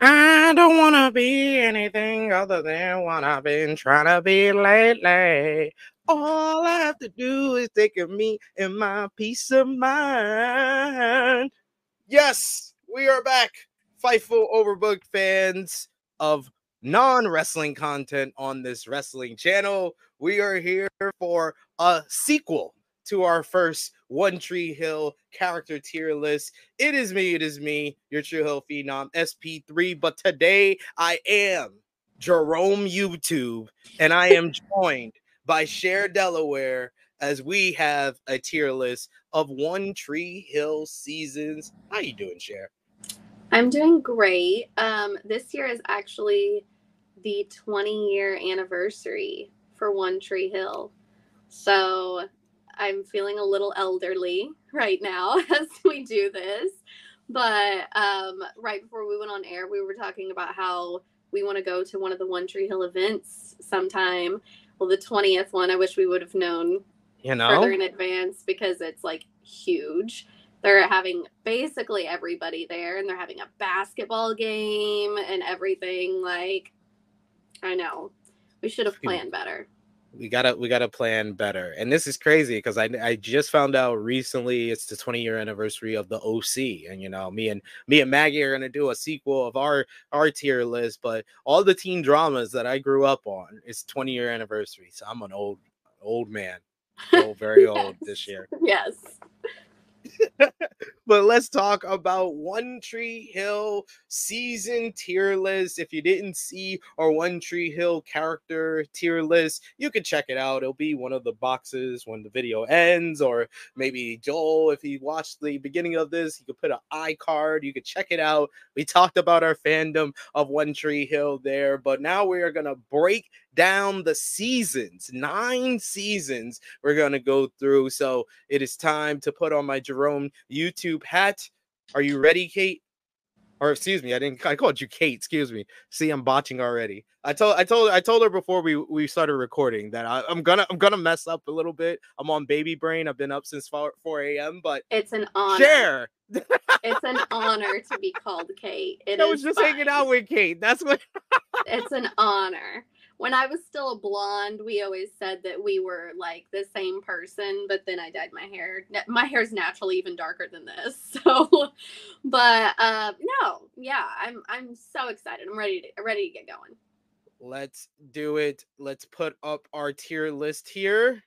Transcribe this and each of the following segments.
I don't want to be anything other than what I've been trying to be lately. All I have to do is take of me and my peace of mind. Yes, we are back. Fightful Overbooked fans of non wrestling content on this wrestling channel. We are here for a sequel to our first One Tree Hill character tier list. It is me, it is me, your True Hill Phenom SP3. But today I am Jerome YouTube, and I am joined by Cher Delaware as we have a tier list of One Tree Hill seasons. How you doing, Cher? I'm doing great. Um, this year is actually the 20 year anniversary for One Tree Hill. So I'm feeling a little elderly right now as we do this. But um, right before we went on air, we were talking about how we want to go to one of the One Tree Hill events sometime. Well, the 20th one, I wish we would have known You know, further in advance because it's like huge. They're having basically everybody there and they're having a basketball game and everything. Like, I know. We should have planned better. We gotta we gotta plan better. And this is crazy because I I just found out recently it's the 20 year anniversary of the OC, and you know me and me and Maggie are gonna do a sequel of our our tier list. But all the teen dramas that I grew up on, it's 20 year anniversary, so I'm an old old man, old, very old this year. Yes. But let's talk about One Tree Hill season tier list. If you didn't see our One Tree Hill character tier list, you can check it out. It'll be one of the boxes when the video ends, or maybe Joel, if he watched the beginning of this, he could put an iCard. You could check it out. We talked about our fandom of One Tree Hill there, but now we are gonna break down the seasons, nine seasons we're gonna go through. So it is time to put on my Jerome YouTube hat. Are you ready, Kate? Or excuse me, I didn't. I called you Kate. Excuse me. See, I'm botching already. I told, I told, I told her before we we started recording that I, I'm gonna, I'm gonna mess up a little bit. I'm on baby brain. I've been up since 4, 4 a.m. But It's an honor. share. It's an honor to be called Kate. It I was just hanging out with Kate. That's what. It's an honor. When I was still a blonde, we always said that we were like the same person, but then I dyed my hair. My hair's naturally even darker than this. So, but uh no, yeah, I'm I'm so excited. I'm ready to ready to get going. Let's do it. Let's put up our tier list here.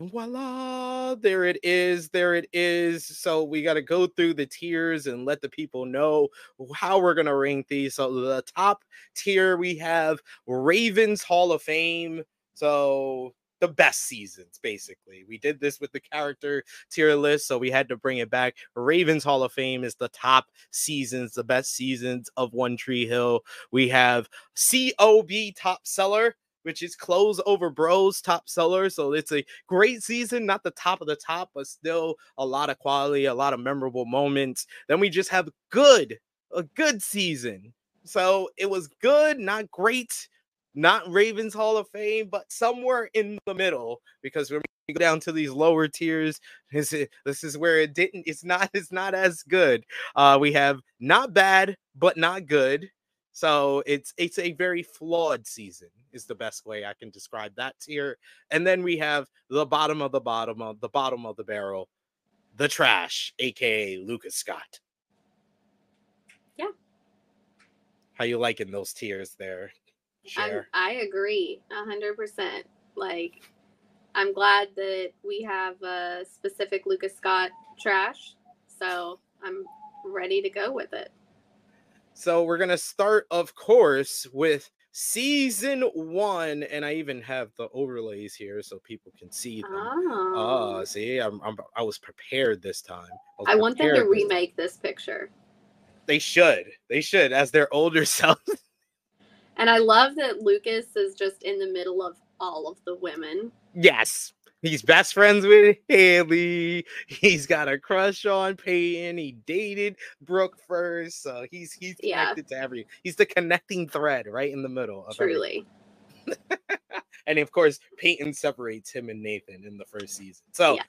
And voila, there it is. There it is. So we got to go through the tiers and let the people know how we're going to rank these. So the top tier we have Ravens Hall of Fame. So the best seasons, basically. We did this with the character tier list, so we had to bring it back. Ravens Hall of Fame is the top seasons, the best seasons of One Tree Hill. We have COB top seller, which is Clothes Over Bros top seller. So it's a great season, not the top of the top, but still a lot of quality, a lot of memorable moments. Then we just have good, a good season. So it was good, not great, not Ravens Hall of Fame, but somewhere in the middle. Because when we go down to these lower tiers, this is, this is where it didn't. It's not. It's not as good. Uh, we have not bad, but not good. So it's it's a very flawed season is the best way I can describe that tier. And then we have the bottom of the bottom of the bottom of the barrel, the trash, aka Lucas Scott. Yeah. How you liking those tiers there? Share. I agree a hundred percent. Like, I'm glad that we have a specific Lucas Scott trash, so I'm ready to go with it. So we're gonna start, of course, with season one, and I even have the overlays here so people can see them. Oh, Oh, see, I'm, I'm I was prepared this time. was I want them to prepared this remake this picture. They should. They should, as their older selves. And I love that Lucas is just in the middle of all of the women. yes. He's best friends with Haley. He's got a crush on Peyton. He dated Brooke first. So he's he's Yeah. connected to every he's the connecting thread right in the middle of. Truly. And of course, Peyton separates him and Nathan in the first season. So Yeah.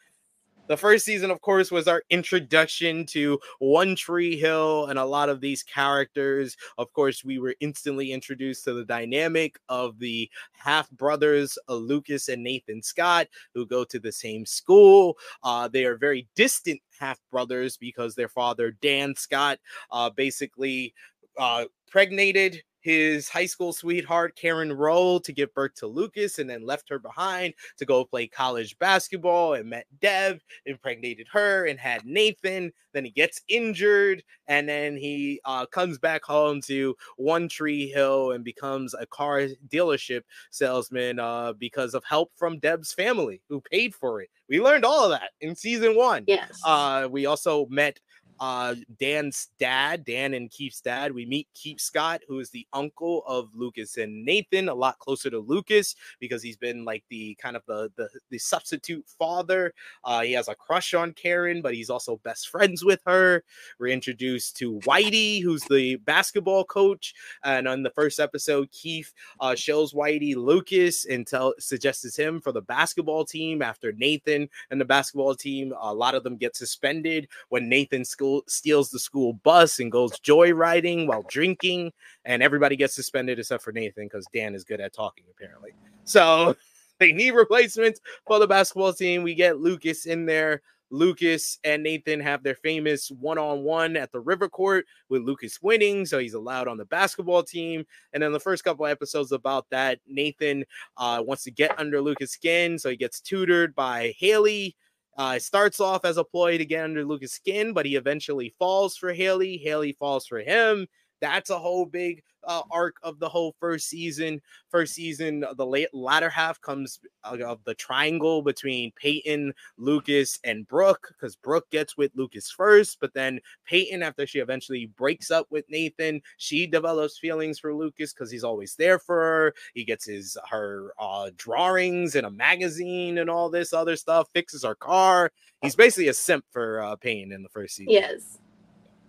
The first season, of course, was our introduction to One Tree Hill and a lot of these characters. Of course, we were instantly introduced to the dynamic of the half brothers, uh, Lucas and Nathan Scott, who go to the same school. Uh, they are very distant half brothers because their father, Dan Scott, uh, basically uh, pregnated his high school sweetheart Karen Roe to give birth to Lucas and then left her behind to go play college basketball and met Deb, impregnated her and had Nathan. Then he gets injured and then he uh, comes back home to One Tree Hill and becomes a car dealership salesman uh, because of help from Deb's family who paid for it. We learned all of that in season one. Yes. Uh, we also met uh Dan's dad, Dan and Keith's dad. We meet Keith Scott, who is the uncle of Lucas and Nathan, a lot closer to Lucas because he's been like the kind of the the, the substitute father. Uh, he has a crush on Karen, but he's also best friends with her. We're introduced to Whitey, who's the basketball coach, and on the first episode, Keith uh, shows Whitey Lucas and tell suggests him for the basketball team after Nathan and the basketball team. A lot of them get suspended when Nathan school steals the school bus and goes joyriding while drinking, and everybody gets suspended except for Nathan because Dan is good at talking apparently. So they need replacements for the basketball team. We get Lucas in there. Lucas and Nathan have their famous one-on-one at the river court with Lucas winning, so he's allowed on the basketball team. And then the first couple episodes about that, Nathan uh, wants to get under Lucas' skin, so he gets tutored by Haley. Uh, starts off as a ploy to get under Lucas' skin, but he eventually falls for Haley. Haley falls for him. That's a whole big uh, arc of the whole first season. First season, the late latter half comes uh, of the triangle between Peyton, Lucas, and Brooke, because Brooke gets with Lucas first, but then Peyton, after she eventually breaks up with Nathan, she develops feelings for Lucas because he's always there for her. He gets his her uh, drawings in a magazine and all this other stuff. Fixes her car. He's basically a simp for uh, Peyton in the first season. yes.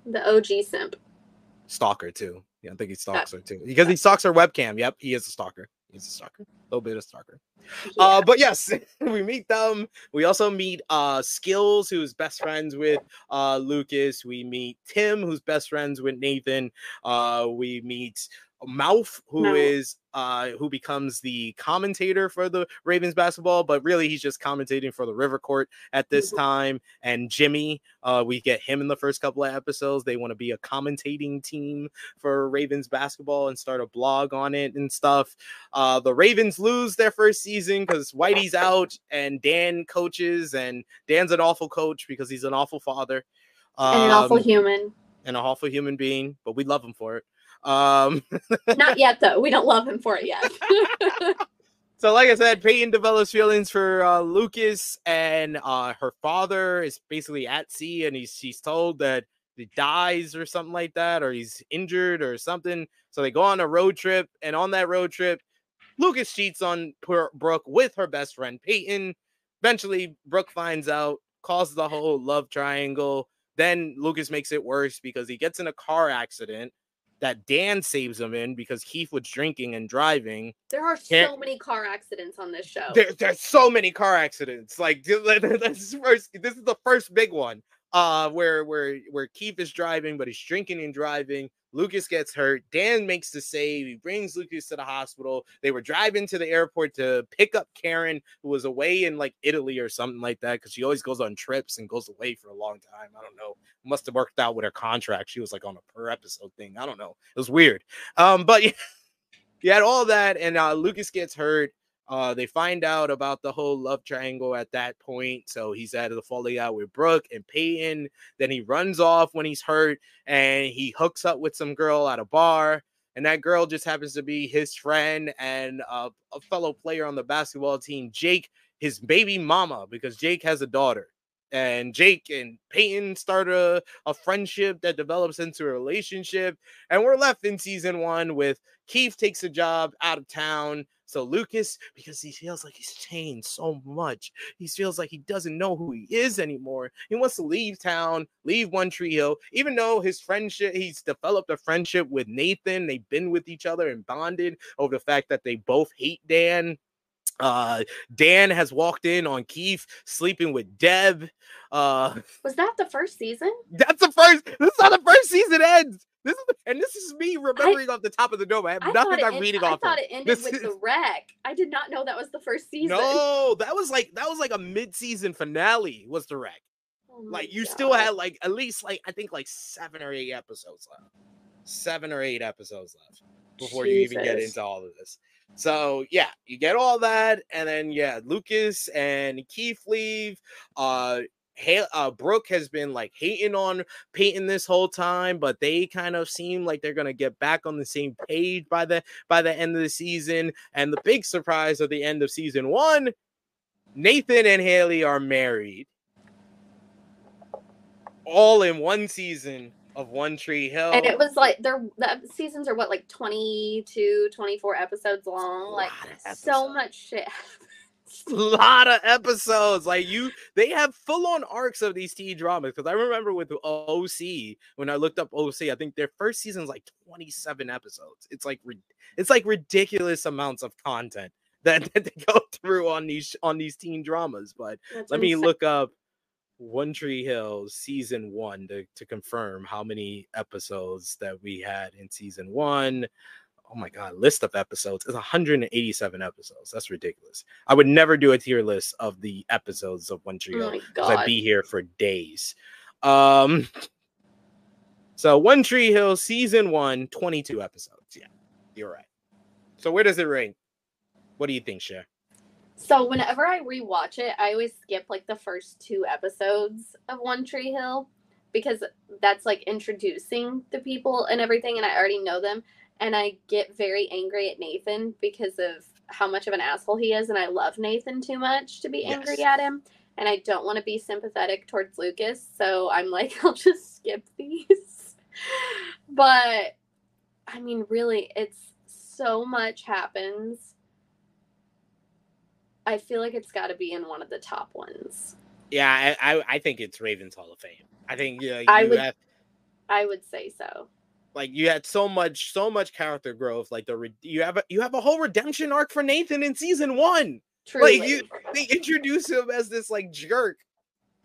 The OG simp. Stalker too. Yeah, I think he stalks her too because he stalks her webcam. Yep, he is a stalker. He's a stalker. A little bit of stalker. Yeah. Uh, but yes, we meet them. We also meet uh Skills, who's best friends with uh Lucas. We meet Tim, who's best friends with Nathan. Uh, we meet Mouth, who is uh who becomes the commentator for the Ravens basketball, but really he's just commentating for the River Court at this Mhm. time. And Jimmy, uh, we get him in the first couple of episodes. They want to be a commentating team for Ravens basketball and start a blog on it and stuff. Uh, the Ravens lose their first season because Whitey's out and Dan coaches, and Dan's an awful coach because he's an awful father. and an awful um, human. and an awful human being, but we love him for it. Um, Not yet, though. We don't love him for it yet. So, like I said, Peyton develops feelings for uh, Lucas, and uh, her father is basically at sea, and he's she's told that he dies or something like that, or he's injured or something. So they go on a road trip, and on that road trip, Lucas cheats on poor Brooke with her best friend Peyton. Eventually, Brooke finds out, causes the whole love triangle. Then Lucas makes it worse because he gets in a car accident that Dan saves him in because Keith was drinking and driving. there are so many car accidents on this show. There, there's so many car accidents. Like this is first. This is the first big one. Uh, where where where Keith is driving, but he's drinking and driving. Lucas gets hurt. Dan makes the save. He brings Lucas to the hospital. They were driving to the airport to pick up Karen, who was away in like Italy or something like that, because she always goes on trips and goes away for a long time. I don't know. Must have worked out with her contract. She was like on a per episode thing. I don't know. It was weird. Um, but yeah, you had all that, and uh, Lucas gets hurt. Uh, they find out about the whole love triangle at that point. So he's out of the falling out with Brooke and Peyton. Then he runs off when he's hurt and he hooks up with some girl at a bar. And that girl just happens to be his friend and a fellow player on the basketball team, Jake, his baby mama, because Jake has a daughter and Jake and Peyton start a, a friendship that develops into a relationship. And we're left in season one with Keith takes a job out of town. So Lucas, because he feels like he's changed so much, he feels like he doesn't know who he is anymore. He wants to leave town, leave One Tree Hill, even though his friendship, he's developed a friendship with Nathan. They've been with each other and bonded over the fact that they both hate Dan. Uh, Dan has walked in on Keith sleeping with Deb. Uh, was that the first season? That's the first. This is how the first season ends. This is and this is me remembering I, off the top of the dome. I have I nothing I'm reading off. I thought of. it ended this with is... the wreck. I did not know that was the first season. No, that was like that was like a mid-season finale. Was the wreck? Oh like you God. still had like at least like I think like seven or eight episodes left. Seven or eight episodes left before Jesus. you even get into all of this. So yeah, you get all that, and then yeah, Lucas and Keith leave. Uh, Hay- uh, Brooke has been like hating on Peyton this whole time, but they kind of seem like they're gonna get back on the same page by the by the end of the season. And the big surprise of the end of season one, Nathan and Haley are married, all in one season of One Tree Hill. And it was like their the seasons are what like 22, 24 episodes long. Like so much shit. a lot of episodes. Like you, they have full on arcs of these T dramas. Because I remember with OC when I looked up OC, I think their first season's like 27 episodes. It's like it's like ridiculous amounts of content that, that they go through on these on these teen dramas. But That's let me look up one Tree Hill season one to, to confirm how many episodes that we had in season one. Oh my god, list of episodes is 187 episodes. That's ridiculous. I would never do a tier list of the episodes of One Tree oh Hill because I'd be here for days. Um, so One Tree Hill season one, 22 episodes. Yeah, you're right. So where does it rank? What do you think, Cher? So whenever I rewatch it, I always skip like the first two episodes of One Tree Hill because that's like introducing the people and everything and I already know them and I get very angry at Nathan because of how much of an asshole he is and I love Nathan too much to be yes. angry at him and I don't want to be sympathetic towards Lucas, so I'm like I'll just skip these. but I mean really it's so much happens I feel like it's got to be in one of the top ones. Yeah, I, I think it's Ravens Hall of Fame. I think yeah, I would, have, I would say so. Like you had so much, so much character growth. Like the you have a you have a whole redemption arc for Nathan in season one. Truly. Like you, they introduce him as this like jerk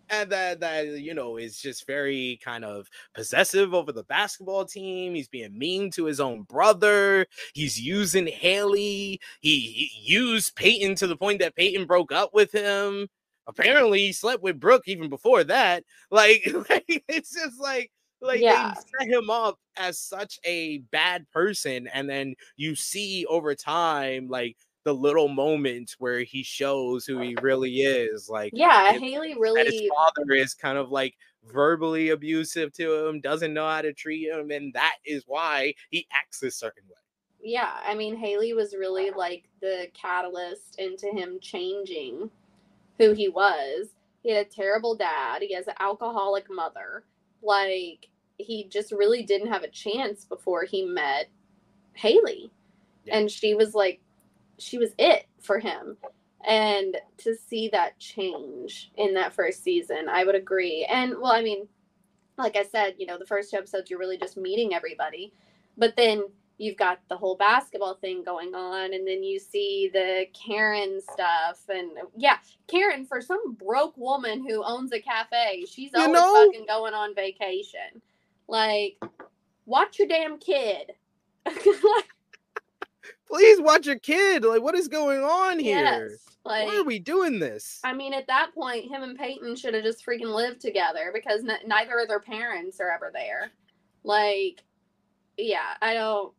and that that you know is just very kind of possessive over the basketball team. He's being mean to his own brother. He's using Haley. He, he used Peyton to the point that Peyton broke up with him. Apparently, he slept with Brooke even before that. Like, like it's just like like yeah. they set him up as such a bad person, and then you see over time like the little moments where he shows who he really is. Like, yeah, Haley really. his father is kind of like verbally abusive to him, doesn't know how to treat him, and that is why he acts a certain way. Yeah, I mean, Haley was really like the catalyst into him changing who he was. He had a terrible dad. He has an alcoholic mother. Like, he just really didn't have a chance before he met Haley. Yeah. And she was like she was it for him. And to see that change in that first season, I would agree. And well, I mean, like I said, you know, the first two episodes, you're really just meeting everybody. But then you've got the whole basketball thing going on and then you see the karen stuff and yeah karen for some broke woman who owns a cafe she's always you know, fucking going on vacation like watch your damn kid. Please watch your kid. Like, what is going on here? yes. Like, Why are we doing this? I mean, at that point, him and Peyton should have just freaking lived together because n- neither of their parents are ever there. Like, yeah, I don't.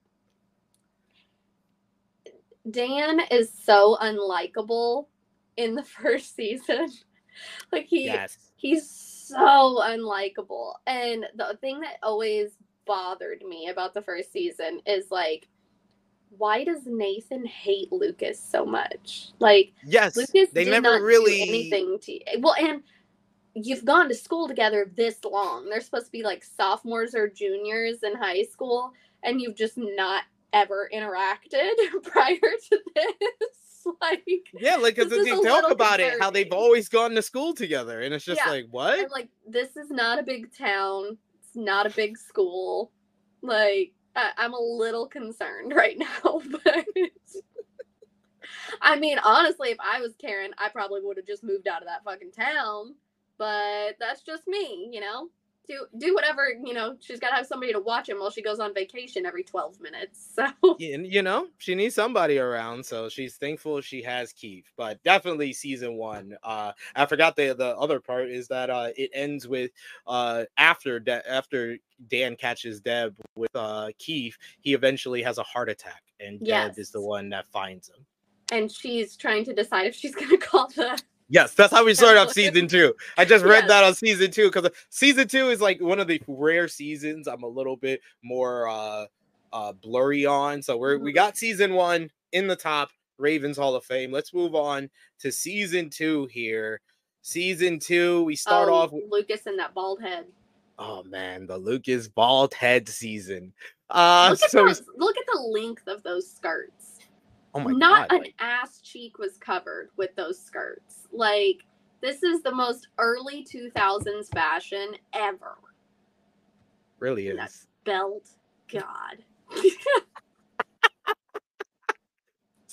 Dan is so unlikable in the first season. like he yes. he's so unlikable. And the thing that always bothered me about the first season is like why does Nathan hate Lucas so much? Like Yes. Lucas they never really anything to well and you've gone to school together this long. They're supposed to be like sophomores or juniors in high school and you've just not ever interacted prior to this. like Yeah, like because they talk about it, how they've always gone to school together, and it's just Yeah, like, what? I'm like, this is not a big town. It's not a big school. Like, I, I'm a little concerned right now. But I mean, honestly, if I was Karen, I probably would have just moved out of that fucking town. But that's just me, you know. Do do whatever, you know. She's got to have somebody to watch him while she goes on vacation every 12 minutes. So you, know she needs somebody around so she's thankful she has keith but definitely season one uh i forgot the the other part is that uh it ends with uh after De- after dan catches deb with uh keith he eventually has a heart attack and deb is the one that finds him and she's trying to decide if she's going to call the Yes, that's how we start off season two. I just read Yes. that on season two because season two is like one of the rare seasons I'm a little bit more uh uh blurry on. So we're we Mhm. got season one in the top, Ravens Hall of Fame. Let's move on to season two here. Season two, we start oh, off with Lucas and that bald head. oh man, the Lucas bald head season. Uh look, at so those, look at the length of those skirts. Oh my Not god. an like- ass cheek was covered with those skirts. Like this is the most early 2000s fashion ever. really and that- is. Belt, God.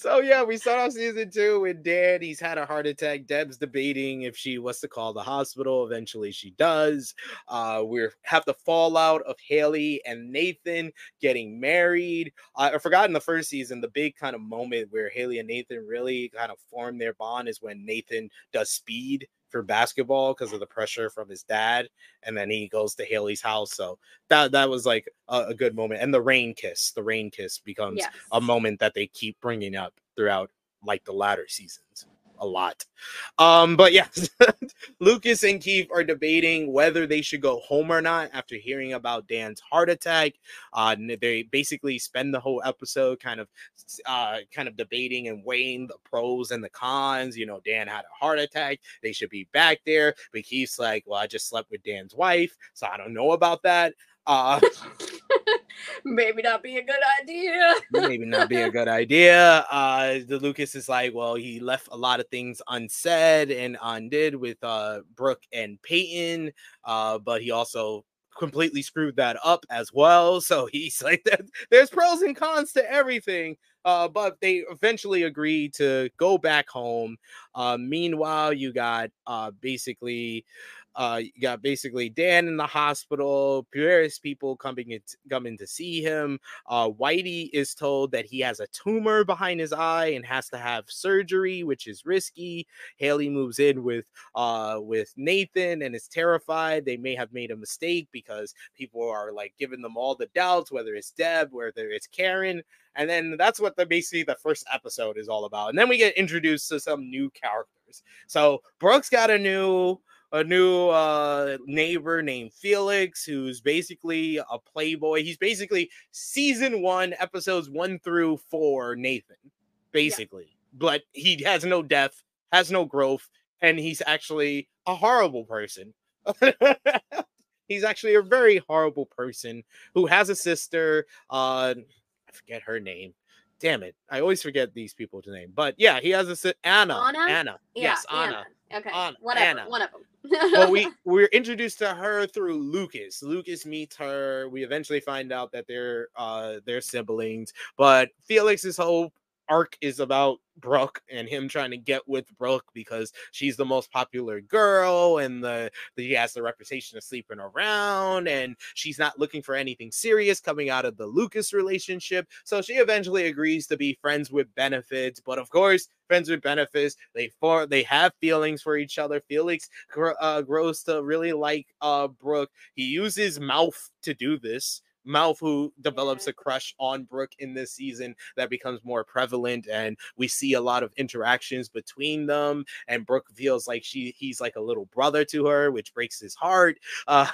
So yeah, we start off season two with Dan. He's had a heart attack. Deb's debating if she wants to call the hospital. Eventually, she does. Uh, we have the fallout of Haley and Nathan getting married. I forgot in the first season the big kind of moment where Haley and Nathan really kind of form their bond is when Nathan does speed for basketball because of the pressure from his dad, and then he goes to Haley's house. So that that was like a, a good moment. And the rain kiss, the rain kiss becomes Yes. a moment that they keep bringing up throughout like the latter seasons a lot. Um but yes lucas and keith are debating whether they should go home or not after hearing about dan's heart attack. Uh they basically spend the whole episode kind of uh kind of debating and weighing the pros and the cons. You know dan had a heart attack. They should be back there. But keith's like well i just slept with dan's wife so i don't know about that uh Maybe not be a good idea. maybe not be a good idea. Uh, the Lucas is like, well, he left a lot of things unsaid and undid with uh Brooke and Peyton, uh, but he also completely screwed that up as well. So he's like, there's pros and cons to everything. Uh, but they eventually agree to go back home. Uh, meanwhile, you got uh basically uh you got basically Dan in the hospital, various people coming in coming to see him. Uh Whitey is told that he has a tumor behind his eye and has to have surgery, which is risky. Haley moves in with uh with Nathan and is terrified. They may have made a mistake because people are like giving them all the doubts, whether it's Deb, whether it's Karen. And then that's what the basically the first episode is all about. And then we get introduced to some new characters. So Brooks got a new a new uh neighbor named Felix who's basically a playboy. He's basically season 1 episodes 1 through 4 Nathan basically. But he has no depth, has no growth and he's actually a horrible person. he's actually a very horrible person who has a sister uh I forget her name. Damn it. I always forget these people's name. But yeah, he has a si- Anna. Anna? Anna. Yeah, yes, Anna. Anna. Okay. Anna, Whatever. Anna. One of them. well, we we're introduced to her through Lucas. Lucas meets her. We eventually find out that they're uh they're siblings. But Felix's whole arc is about Brooke and him trying to get with Brooke because she's the most popular girl and the, the he has the reputation of sleeping around and she's not looking for anything serious coming out of the Lucas relationship. So she eventually agrees to be friends with benefits, but of course, friends with benefits, they for they have feelings for each other. Felix uh, grows to really like uh Brooke. He uses mouth to do this Mouth, who develops a crush on Brooke in this season, that becomes more prevalent, and we see a lot of interactions between them. And Brooke feels like she he's like a little brother to her, which breaks his heart. Uh,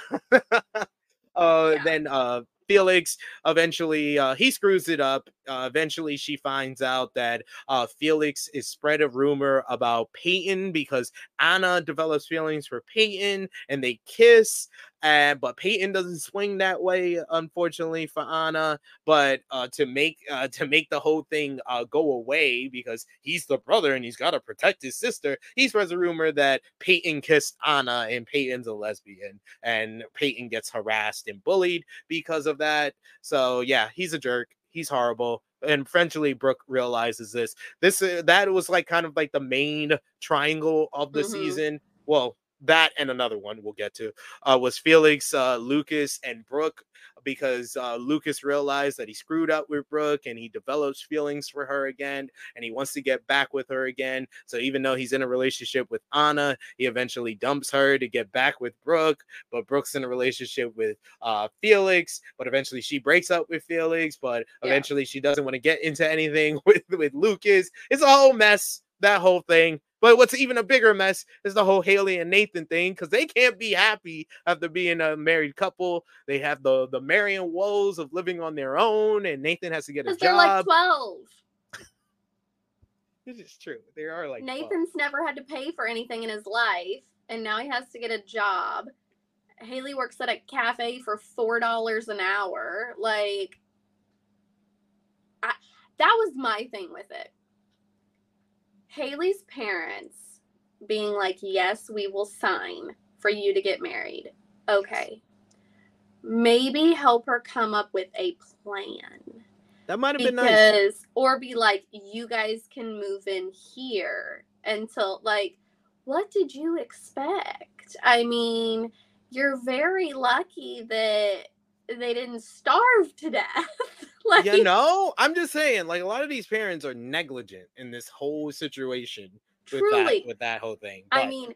uh, yeah. Then uh, Felix eventually uh, he screws it up. Uh, eventually, she finds out that uh, Felix is spread a rumor about Peyton because Anna develops feelings for Peyton and they kiss. And but Peyton doesn't swing that way, unfortunately for Anna. But uh, to make uh, to make the whole thing uh, go away because he's the brother and he's got to protect his sister, he spreads a rumor that Peyton kissed Anna and Peyton's a lesbian, and Peyton gets harassed and bullied because of that. So yeah, he's a jerk. He's horrible and eventually Brooke realizes this. This uh, that was like kind of like the main triangle of the mm-hmm. season. Well, that and another one we'll get to uh, was Felix, uh, Lucas, and Brooke because uh, Lucas realized that he screwed up with Brooke and he develops feelings for her again and he wants to get back with her again. So even though he's in a relationship with Anna, he eventually dumps her to get back with Brooke. But Brooke's in a relationship with uh, Felix, but eventually she breaks up with Felix. But eventually yeah. she doesn't want to get into anything with with Lucas. It's a whole mess. That whole thing. But what's even a bigger mess is the whole Haley and Nathan thing because they can't be happy after being a married couple. They have the the Marion woes of living on their own, and Nathan has to get a job. They're like twelve. this is true. They are like Nathan's 12. never had to pay for anything in his life, and now he has to get a job. Haley works at a cafe for four dollars an hour. Like, I, that was my thing with it Haley's parents being like, yes, we will sign for you to get married. Okay. Maybe help her come up with a plan. That might have been nice. Or be like, you guys can move in here until, like, what did you expect? I mean, you're very lucky that they didn't starve to death. like, you know, I'm just saying, like a lot of these parents are negligent in this whole situation with truly, that with that whole thing. But, I mean,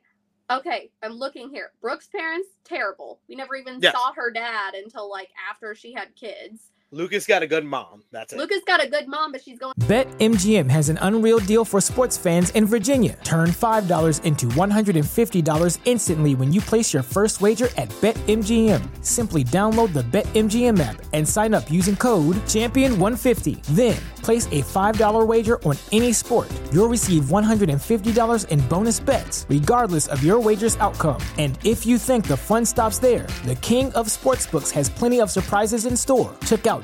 okay, I'm looking here. Brooke's parents, terrible. We never even yes. saw her dad until like after she had kids. Lucas got a good mom. That's it. Lucas got a good mom, but she's going. BetMGM has an unreal deal for sports fans in Virginia. Turn $5 into $150 instantly when you place your first wager at BetMGM. Simply download the BetMGM app and sign up using code Champion150. Then place a $5 wager on any sport. You'll receive $150 in bonus bets, regardless of your wager's outcome. And if you think the fun stops there, the King of Sportsbooks has plenty of surprises in store. Check out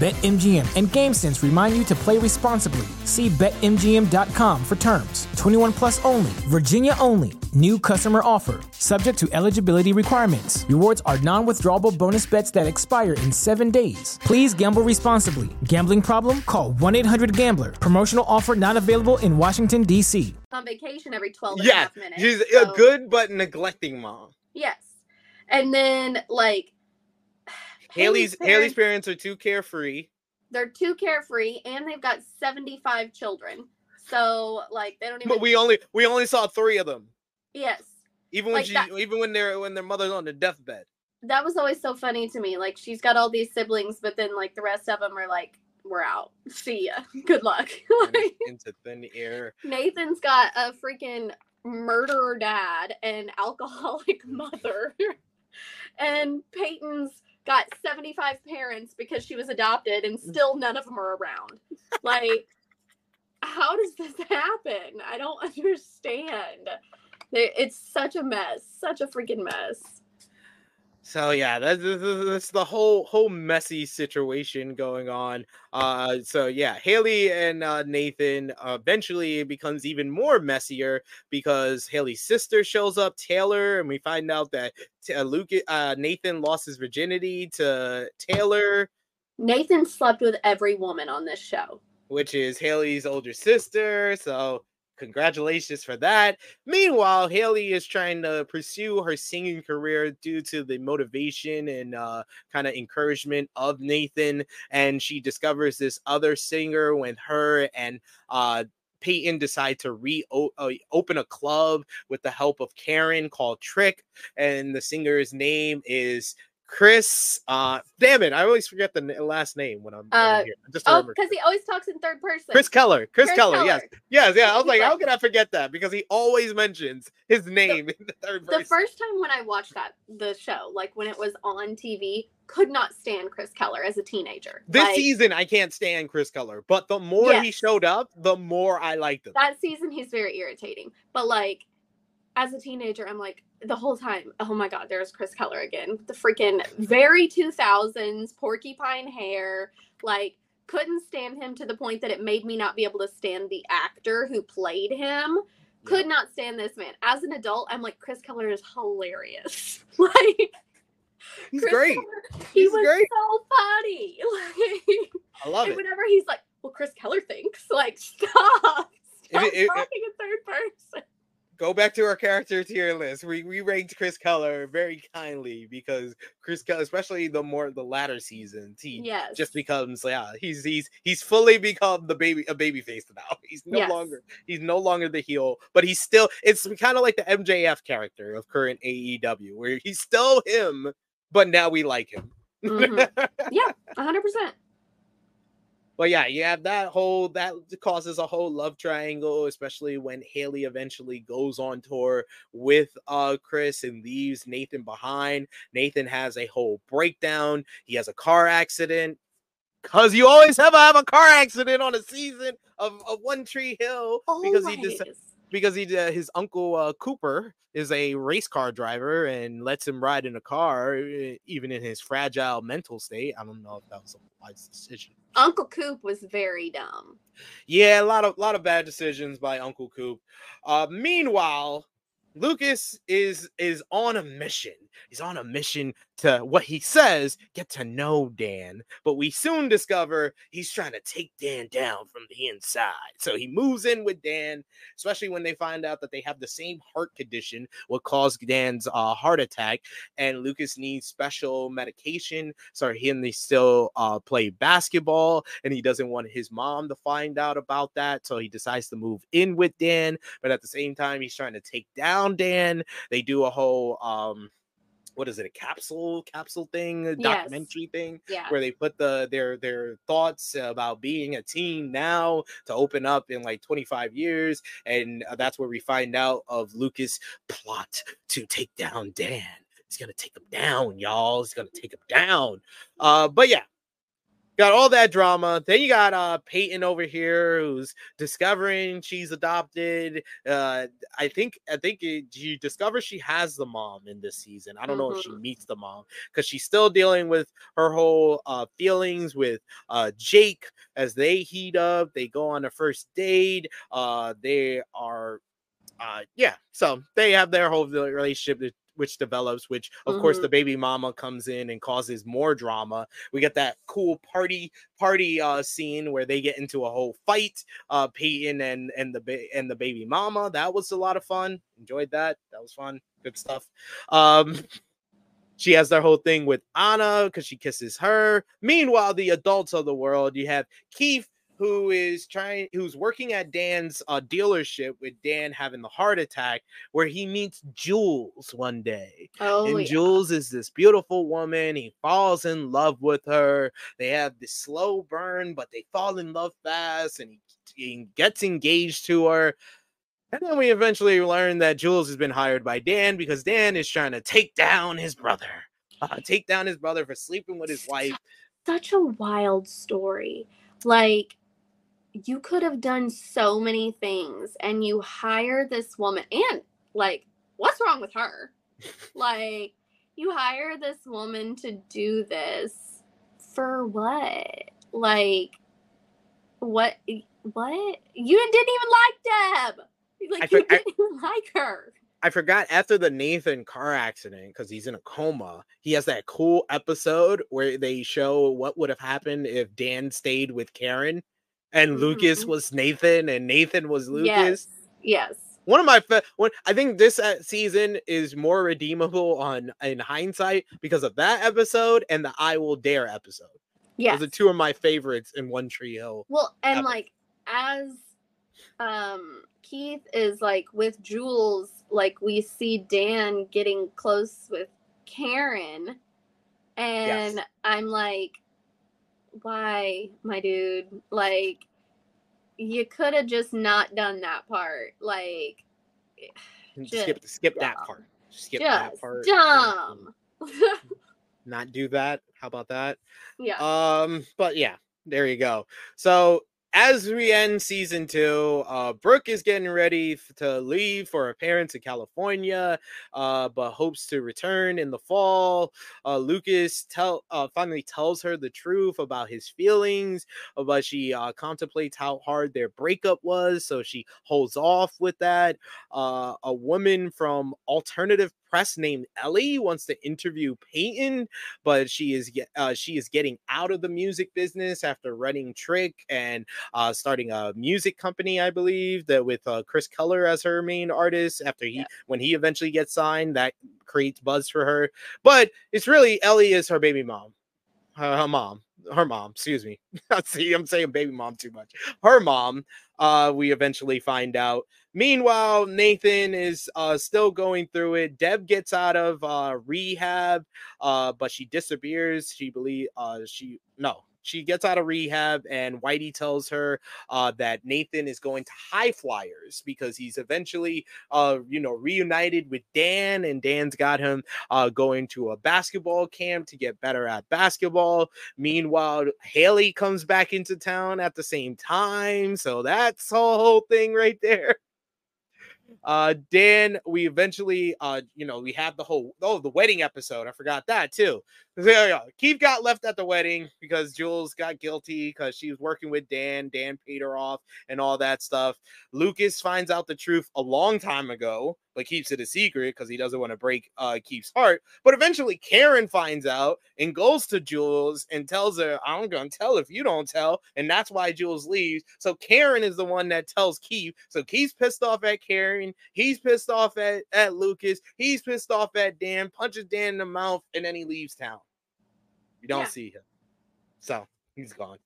BetMGM and GameSense remind you to play responsibly. See BetMGM.com for terms. 21 plus only, Virginia only. New customer offer. Subject to eligibility requirements. Rewards are non withdrawable bonus bets that expire in seven days. Please gamble responsibly. Gambling problem? Call 1 800 Gambler. Promotional offer not available in Washington, D.C. On vacation every 12 yeah, minutes. She's so. a good but neglecting mom. Yes. And then, like, Haley's parents, Haley's parents are too carefree. They're too carefree, and they've got seventy five children. So like they don't even. But we only we only saw three of them. Yes. Even when like she that, even when they're when their mother's on the deathbed. That was always so funny to me. Like she's got all these siblings, but then like the rest of them are like, "We're out. See ya. Good luck." Into thin air. Nathan's got a freaking murderer dad and alcoholic mother, and Peyton's got 75 parents because she was adopted and mm. still none of them are around. Like, how does this happen? I don't understand. It's such a mess, such a freaking mess. So yeah, that's, that's the whole whole messy situation going on. Uh, so yeah, Haley and uh, Nathan eventually it becomes even more messier because Haley's sister shows up, Taylor, and we find out that uh, Luke uh, Nathan lost his virginity to Taylor. Nathan slept with every woman on this show, which is Haley's older sister. So congratulations for that. Meanwhile, Haley is trying to pursue her singing career due to the motivation and uh, kind of encouragement of Nathan. And she discovers this other singer when her and uh, Peyton decide to reopen uh, a club with the help of Karen called TRIC, and the singer's name is Chris, uh, damn it, I always forget the last name when I'm, uh, here. Just oh, because he always talks in third person. Chris Keller, Chris, Chris Keller, Keller, yes, yes, yeah. I was like, how can I forget that? Because he always mentions his name the, in the third person. The first time when I watched that the show, like when it was on TV, could not stand Chris Keller as a teenager. This like, season, I can't stand Chris Keller, but the more yes. he showed up, the more I liked him. That season, he's very irritating, but like as a teenager, I'm like, the whole time, oh my god, there's Chris Keller again. The freaking very 2000s porcupine hair, like couldn't stand him to the point that it made me not be able to stand the actor who played him. Could not stand this man. As an adult, I'm like Chris Keller is hilarious. like he's Chris great. Keller, he he's was great. so funny. Like, I love and it. Whenever he's like, "Well, Chris Keller thinks," like, stop, stop it, it, talking it, in third person go back to our character tier list. We we ranked Chris Keller very kindly because Chris Keller, especially the more the latter seasons, he yes. just becomes yeah he's he's he's fully become the baby a baby face now. He's no yes. longer he's no longer the heel, but he's still it's kind of like the MJF character of current AEW where he's still him, but now we like him. Mm-hmm. yeah, hundred percent but yeah, you have that whole that causes a whole love triangle, especially when Haley eventually goes on tour with uh Chris and leaves Nathan behind. Nathan has a whole breakdown. He has a car accident. Cause you always have a, have a car accident on a season of, of One Tree Hill always. because he just because he uh, his uncle uh, Cooper is a race car driver and lets him ride in a car even in his fragile mental state. I don't know if that was a wise decision. Uncle Coop was very dumb. Yeah, a lot of lot of bad decisions by Uncle Coop. Uh, meanwhile, Lucas is is on a mission. He's on a mission to what he says get to know Dan, but we soon discover he's trying to take Dan down from the inside. So he moves in with Dan, especially when they find out that they have the same heart condition, what caused Dan's uh, heart attack, and Lucas needs special medication. So he and they still uh, play basketball, and he doesn't want his mom to find out about that. So he decides to move in with Dan, but at the same time, he's trying to take down Dan. They do a whole um what is it a capsule capsule thing a documentary yes. thing yeah. where they put the their their thoughts about being a teen now to open up in like 25 years and uh, that's where we find out of lucas plot to take down dan he's gonna take him down y'all he's gonna take him down uh but yeah got all that drama. Then you got uh Peyton over here who's discovering she's adopted. Uh I think I think it, you discover she has the mom in this season. I don't mm-hmm. know if she mm-hmm. meets the mom because she's still dealing with her whole uh feelings with uh Jake as they heat up. They go on a first date. Uh they are uh yeah so they have their whole relationship which develops, which of mm-hmm. course the baby mama comes in and causes more drama. We get that cool party party uh scene where they get into a whole fight, uh Peyton and and the ba- and the baby mama. That was a lot of fun. Enjoyed that. That was fun. Good stuff. Um she has their whole thing with Anna because she kisses her. Meanwhile, the adults of the world, you have Keith who is trying who's working at Dan's uh, dealership with Dan having the heart attack where he meets Jules one day. Oh, and yeah. Jules is this beautiful woman. He falls in love with her. They have this slow burn, but they fall in love fast and he, he gets engaged to her. And then we eventually learn that Jules has been hired by Dan because Dan is trying to take down his brother. Uh, take down his brother for sleeping with his wife. Such a wild story. Like you could have done so many things and you hire this woman and like what's wrong with her like you hire this woman to do this for what? Like, what? What? You didn't even like Deb. Like, I you for- I- didn't even like her. I forgot after the Nathan car accident because he's in a coma. He has that cool episode where they show what would have happened if Dan stayed with Karen, and Lucas Mhm. was Nathan, and Nathan was Lucas. Yes. Yes. One of my fa- one, I think this uh, season is more redeemable on in hindsight because of that episode and the I Will Dare episode. Yes. Those are two of my favorites in One Tree Hill. Well, and like as um Keith is like with Jules, like we see Dan getting close with Karen, and Yes. I'm like, why, my dude? Like, you could have just not done that part. Like, skip skip that part. Skip that part. dumb. Not do that. How about that? yeah. Um, but yeah, there you go. So as we end season two, uh, Brooke is getting ready f- to leave for her parents in California, uh, but hopes to return in the fall. Uh, Lucas tell uh, finally tells her the truth about his feelings, uh, but she uh, contemplates how hard their breakup was, so she holds off with that. Uh, a woman from alternative press named Ellie wants to interview Peyton, but she is uh, she is getting out of the music business after running TRIC and uh, starting a music company, I believe, that with uh, Chris Keller as her main artist. After he, Yeah. when he eventually gets signed, that creates buzz for her. But it's really Ellie is her baby mom, her, her mom, her mom. Excuse me. See, I'm saying baby mom too much. Her mom. Uh, we eventually find out. Meanwhile, Nathan is uh, still going through it. Deb gets out of uh, rehab, uh, but she disappears. She believe uh, she no, she gets out of rehab, and Whitey tells her uh, that Nathan is going to High Flyers because he's eventually, uh, you know, reunited with Dan, and Dan's got him uh, going to a basketball camp to get better at basketball. Meanwhile, Haley comes back into town at the same time, so that's the whole thing right there. Uh, Dan, we eventually, uh, you know, we have the whole oh the wedding episode. I forgot that too. So, yeah. Keith got left at the wedding because Jules got guilty because she was working with Dan. Dan paid her off and all that stuff. Lucas finds out the truth a long time ago, but keeps it a secret because he doesn't want to break uh Keith's heart. But eventually, Karen finds out and goes to Jules and tells her, "I'm gonna tell if you don't tell," and that's why Jules leaves. So Karen is the one that tells Keith. So Keith's pissed off at Karen. He's pissed off at at Lucas. He's pissed off at Dan. Punches Dan in the mouth, and then he leaves town. You don't Yeah. see him, so he's gone.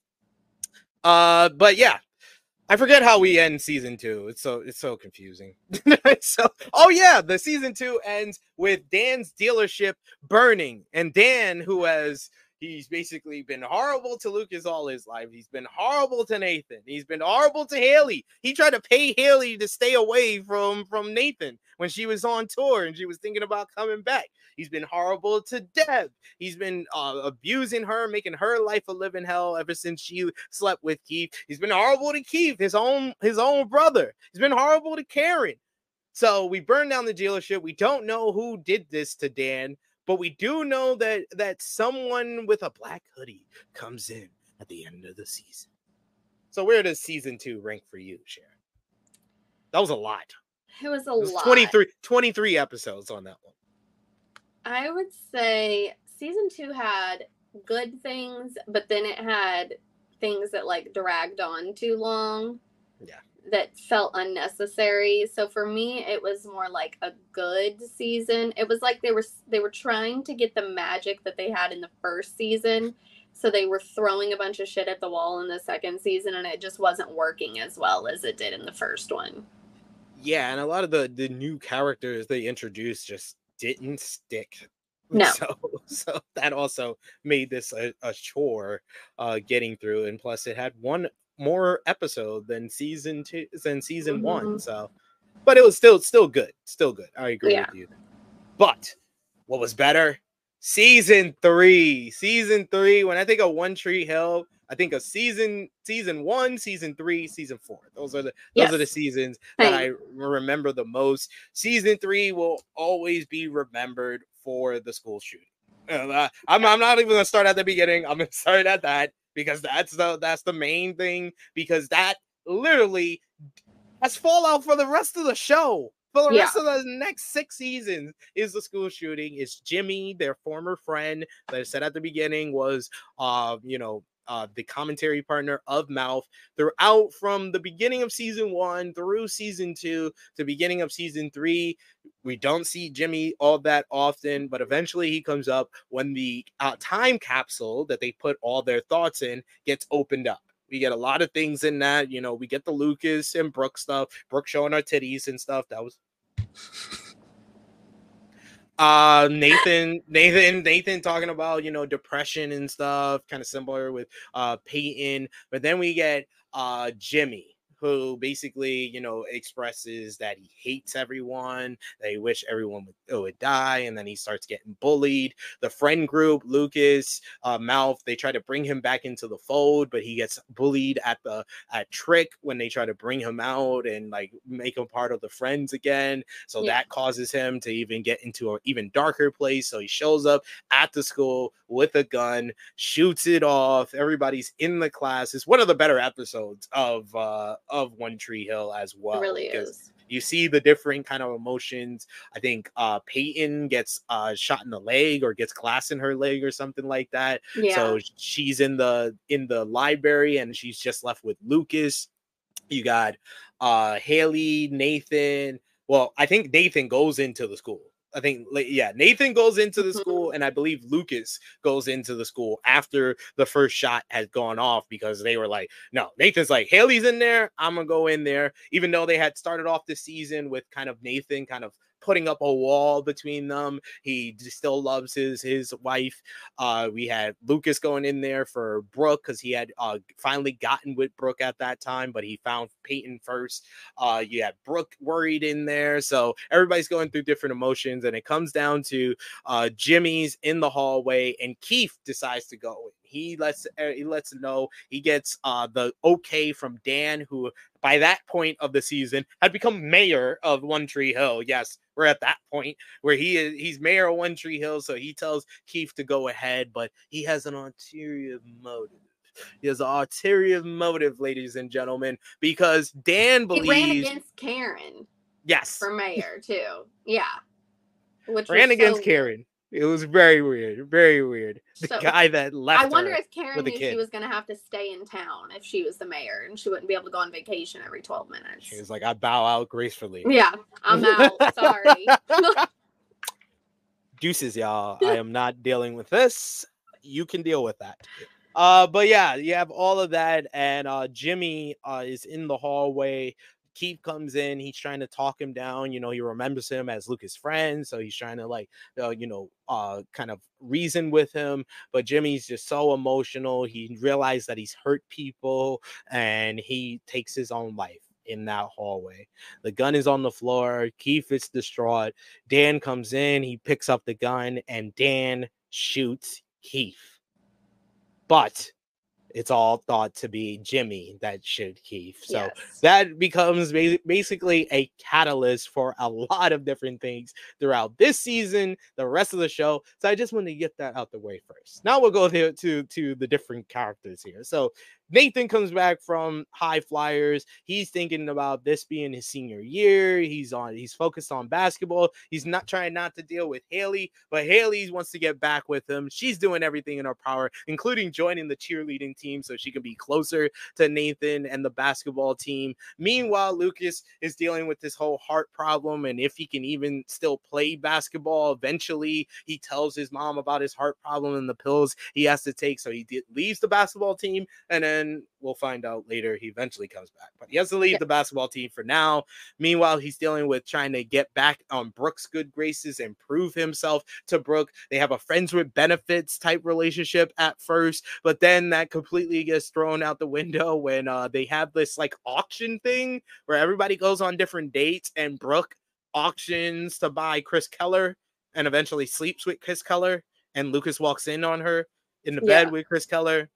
Uh, but yeah, I forget how we end season two. It's so it's so confusing. so oh yeah, the season two ends with Dan's dealership burning, and Dan, who has he's basically been horrible to Lucas all his life. He's been horrible to Nathan. He's been horrible to Haley. He tried to pay Haley to stay away from from Nathan when she was on tour and she was thinking about coming back. He's been horrible to Deb. He's been uh, abusing her, making her life a living hell ever since she slept with Keith. He's been horrible to Keith, his own his own brother. He's been horrible to Karen. So we burned down the dealership. We don't know who did this to Dan, but we do know that that someone with a black hoodie comes in at the end of the season. So where does season two rank for you, Sharon? That was a lot. it was a It was lot. 23, 23 episodes on that one. I would say season two had good things, but then it had things that like dragged on too long. Yeah. That felt unnecessary. So for me, it was more like a good season. It was like they were they were trying to get the magic that they had in the first season. So they were throwing a bunch of shit at the wall in the second season, and it just wasn't working as well as it did in the first one. Yeah, and a lot of the the new characters they introduced just didn't stick. No. So so that also made this a, a chore uh getting through and plus it had one more episode than season two than season one. Mhm. So but it was still still good. Still good. I agree Yeah. with you. But what was better? Season three. Season three. When I think of One Tree Hill, I think of season season one, season three, season four. Those are the those are the Yes. seasons that I remember the most. Season three will always be remembered for the school shooting. Uh, I'm, I'm not even gonna start at the beginning. I'm gonna start at that because that's the that's the main thing because that literally has fallout for the rest of the show. For the Yeah. rest of the next six seasons is the school shooting. Is Jimmy, their former friend that I said at the beginning was uh, you know, uh the commentary partner of Mouth throughout from the beginning of season one through season two to beginning of season three. We don't see Jimmy all that often, but eventually he comes up when the uh, time capsule that they put all their thoughts in gets opened up. We get a lot of things in that. You know, we get the Lucas and Brooke stuff, Brooke showing her titties and stuff. That was uh Nathan, Nathan, Nathan talking about you know depression and stuff, kind of similar with uh Peyton. But then we get uh Jimmy, who basically you know expresses that he hates everyone, that he wish everyone would, would die, and then he starts getting bullied. The friend group, Lucas, uh, Mouth, they try to bring him back into the fold, but he gets bullied at the at TRIC when they try to bring him out and like make him part of the friends again. So Yeah. that causes him to even get into an even darker place. So he shows up at the school with a gun, shoots it off. Everybody's in the class. It's one of the better episodes of uh of One Tree Hill as well. it really is. you see the different kind of emotions. I think uh Peyton gets uh shot in the leg or gets glass in her leg or something like that. Yeah. So she's in the in the library and she's just left with Lucas. You got uh Haley, Nathan. Well, I think Nathan goes into the school. I think yeah, Nathan goes into the Mhm. school and I believe Lucas goes into the school after the first shot has gone off because they were like, no, Nathan's like, Haley's in there, I'm gonna go in there. Even though they had started off the season with kind of Nathan kind of putting up a wall between them. He still loves his his wife. Uh, we had Lucas going in there for Brooke because he had uh, finally gotten with Brooke at that time, but he found Peyton first. Uh, you had Brooke worried in there, so everybody's going through different emotions, and it comes down to uh, Jimmy's in the hallway, and Keith decides to go. He lets uh, he lets know he gets uh, the okay from Dan, who by that point of the season had become mayor of One Tree Hill. Yes, we're at that point where he is he's mayor of One Tree Hill, so he tells Keith to go ahead, but he has an ulterior motive. He has an ulterior motive, ladies and gentlemen, because Dan believes he ran against Karen yes, for mayor too. Yeah. Which ran against so- Karen. It was very weird, very weird. The So- guy that left. I wonder if Karen knew she was going to have to stay in town if she was the mayor and she wouldn't be able to go on vacation every 12 minutes. She was like, I bow out gracefully. Yeah, I'm out. Sorry. Deuces, y'all. I am not dealing with this. You can deal with that. Uh, but yeah, you have all of that, and uh Jimmy uh is in the hallway. Keith comes in, he's trying to talk him down. You know, he remembers him as Lucas' friend, so he's trying to like uh, you know, uh kind of reason with him. But Jimmy's just so emotional. He realized that he's hurt people and he takes his own life in that hallway. The gun is on the floor. Keith is distraught. Dan comes in, he picks up the gun, and Dan shoots Keith. But it's all thought to be Jimmy that shot Keith. So yes. that becomes basically a catalyst for a lot of different things throughout this season, the rest of the show. So I just want to get that out the way first. Now we'll go to to, to the different characters here. So Nathan comes back from High Flyers. He's thinking about this being his senior year. He's on. He's focused on basketball. He's not trying not to deal with Haley, but Haley wants to get back with him. She's doing everything in her power, including joining the cheerleading team so she can be closer to Nathan and the basketball team. Meanwhile, Lucas is dealing with this whole heart problem, and if he can even still play basketball, eventually he tells his mom about his heart problem and the pills he has to take. So he leaves the basketball team, and then we'll find out later he eventually comes back. But he has to leave Yeah. the basketball team for now. Meanwhile, he's dealing with trying to get back on Brooke's good graces and prove himself to Brooke. They have a friends with benefits type relationship at first, but then that completely gets thrown out the window when uh, they have this like auction thing where everybody goes on different dates and Brooke auctions to buy Chris Keller and eventually sleeps with Chris Keller and Lucas walks in on her in the bed Yeah. with Chris Keller.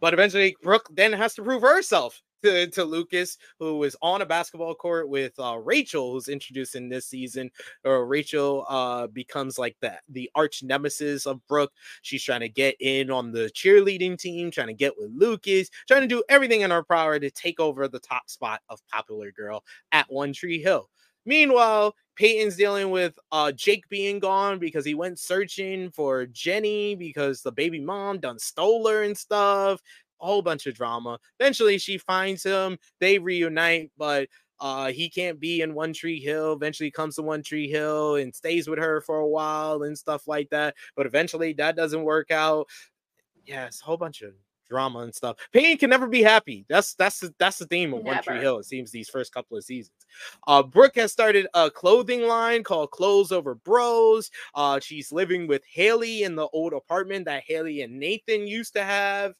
But eventually Brooke then has to prove herself to, to Lucas, who is on a basketball court with uh, Rachel, who's introduced in this season. Or Rachel uh, becomes like that the arch nemesis of Brooke. She's trying to get in on the cheerleading team, trying to get with Lucas, trying to do everything in her power to take over the top spot of popular girl at One Tree Hill. Meanwhile, Peyton's dealing with uh Jake being gone because he went searching for Jenny because the baby mom done stole her and stuff a whole bunch of drama. Eventually, she finds him. They reunite, but uh, he can't be in One Tree Hill. Eventually, comes to One Tree Hill and stays with her for a while and stuff like that. But eventually, that doesn't work out. Yeah, a whole bunch of drama and stuff. Peyton can never be happy. That's that's the, that's the theme of never. One Tree Hill. It seems these first couple of seasons. Uh, Brooke has started a clothing line called Clothes Over Bros. Uh, she's living with Haley in the old apartment that Haley and Nathan used to have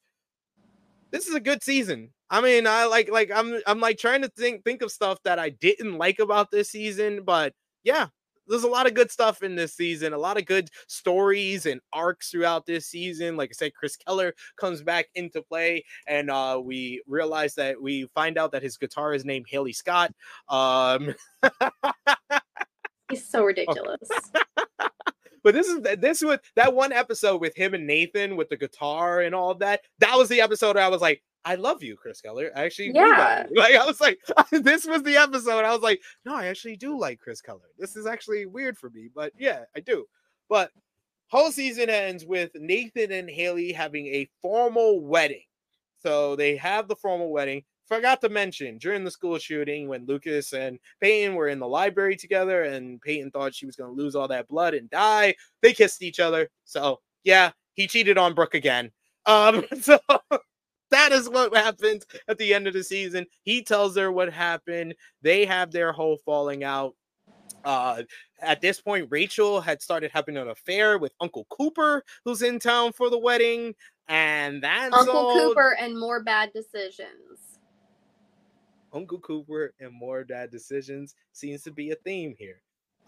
this is a good season. I mean, I like like I'm I'm like trying to think think of stuff that I didn't like about this season, but yeah, there's a lot of good stuff in this season, a lot of good stories and arcs throughout this season. Like I said, Chris Keller comes back into play, and uh, we realize that we find out that his guitar is named Haley Scott. Um, He's so ridiculous. But this is this was that one episode with him and Nathan with the guitar and all of that. That was the episode where I was like, I love you, Chris Keller. I actually yeah. Like I was like, this was the episode. I was like, no, I actually do like Chris Keller. This is actually weird for me, but yeah, I do. But whole season ends with Nathan and Haley having a formal wedding. So they have the formal wedding forgot to mention during the school shooting when Lucas and Peyton were in the library together and Peyton thought she was going to lose all that blood and die, they kissed each other. So, yeah, he cheated on Brooke again. Um, so that is what happens at the end of the season. He tells her what happened. They have their whole falling out. Uh, at this point, Rachel had started having an affair with Uncle Cooper, who's in town for the wedding, and that's Uncle all... Cooper and more bad decisions. Uncle Cooper and more bad decisions seems to be a theme here.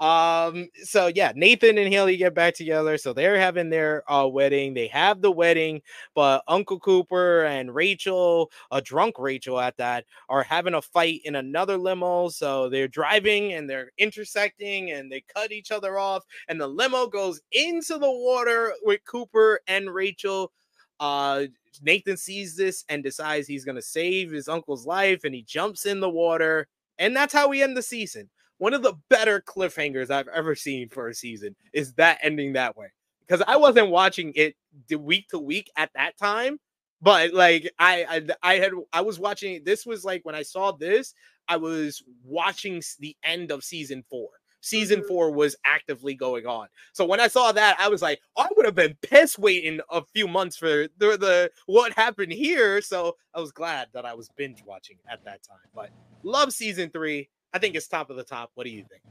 Um, so yeah, Nathan and Haley get back together. So they're having their uh wedding. They have the wedding, but Uncle Cooper and Rachel, a drunk Rachel at that, are having a fight in another limo. So they're driving and they're intersecting and they cut each other off, and the limo goes into the water with Cooper and Rachel. Uh Nathan sees this and decides he's going to save his uncle's life and he jumps in the water. And that's how we end the season. One of the better cliffhangers I've ever seen for a season is that ending that way. Because I wasn't watching it week to week at that time, but like I, I I had I was watching this was like when I saw this, I was watching the end of season 4 season mm-hmm. four was actively going on. So when I saw that, I was like, I would have been pissed waiting a few months for the, the what happened here. So I was glad that I was binge watching at that time. But love season three. I think it's top of the top. What do you think?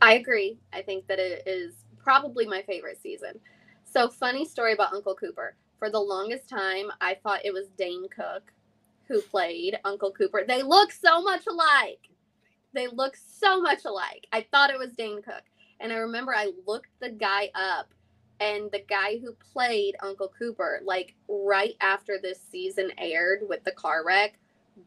I agree. I think that it is probably my favorite season. So funny story about Uncle Cooper. For the longest time, I thought it was Dane Cook who played Uncle Cooper. They look so much alike. They look so much alike. I thought it was Dane Cook. And I remember I looked the guy up and the guy who played Uncle Cooper, like right after this season aired with the car wreck,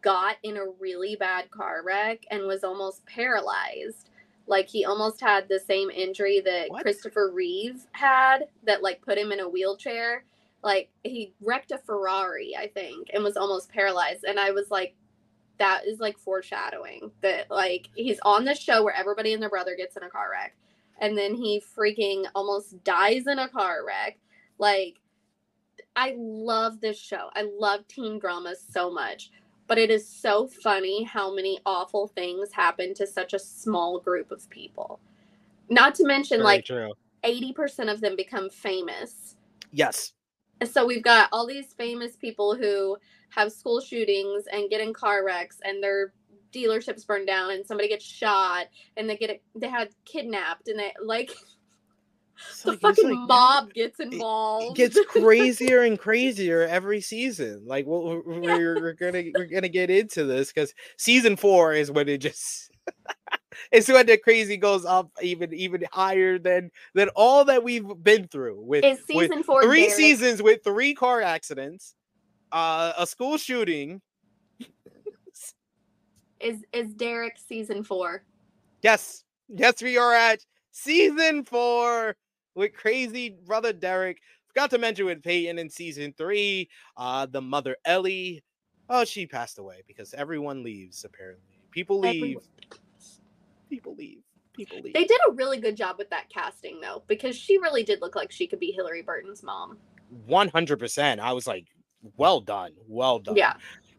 got in a really bad car wreck and was almost paralyzed. Like he almost had the same injury that what? Christopher Reeve had that like put him in a wheelchair. Like he wrecked a Ferrari, I think, and was almost paralyzed. And I was like, that is like foreshadowing that like he's on the show where everybody and their brother gets in a car wreck and then he freaking almost dies in a car wreck like i love this show i love teen dramas so much but it is so funny how many awful things happen to such a small group of people. Not to mention Very like true. 80% of them become famous. Yes. So we've got all these famous people who have school shootings and get in car wrecks and their dealerships burn down and somebody gets shot and they get it, they had kidnapped and they like the like, fucking like, mob gets involved. It gets crazier and crazier every season. Like we're, we're, we're gonna we're gonna get into this because season four is when it just it's when the crazy goes up even even higher than than all that we've been through with, is season with four three Derek. seasons with three car accidents uh, a school shooting, is is Derek season four? Yes, yes, we are at season four with crazy brother Derek. Forgot to mention with Peyton in season three, uh, the mother Ellie. Oh, she passed away because everyone leaves. Apparently, people leave. People leave. People leave. They did a really good job with that casting though, because she really did look like she could be Hilarie Burton's mom. One hundred percent. I was like, well done, well done. Yeah.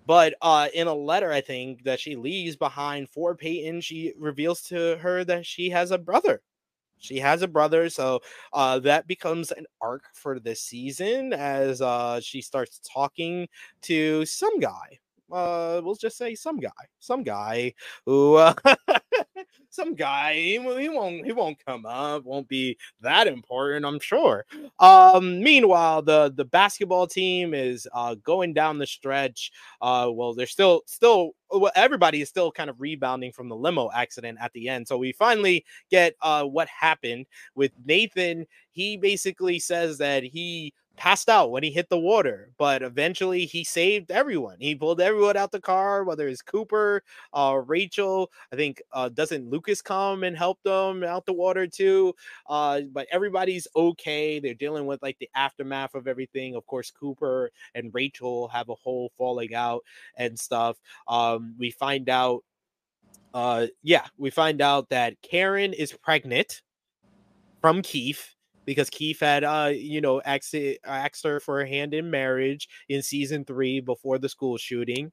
But uh, in a letter, I think that she leaves behind for Peyton, she reveals to her that she has a brother. She has a brother, so uh, that becomes an arc for this season as uh, she starts talking to some guy. Uh, we'll just say some guy, some guy who, some guy. He, he won't, he won't come up. Won't be that important, I'm sure. Um, meanwhile, the the basketball team is uh, going down the stretch. Uh, well, they're still still well, everybody is still kind of rebounding from the limo accident at the end. So we finally get uh, what happened with Nathan. He basically says that he passed out when he hit the water, but eventually he saved everyone. He pulled everyone out the car, whether it's Cooper, uh, Rachel. I think uh, doesn't Lucas come and help them out the water too? Uh, but everybody's okay. They're dealing with like the aftermath of everything. Of course, Cooper and Rachel have a whole falling out and stuff. Um, we find out, uh, yeah, we find out that Karen is pregnant from Keith because Keith had, uh, you know, asked, asked her for a hand in marriage in season three before the school shooting.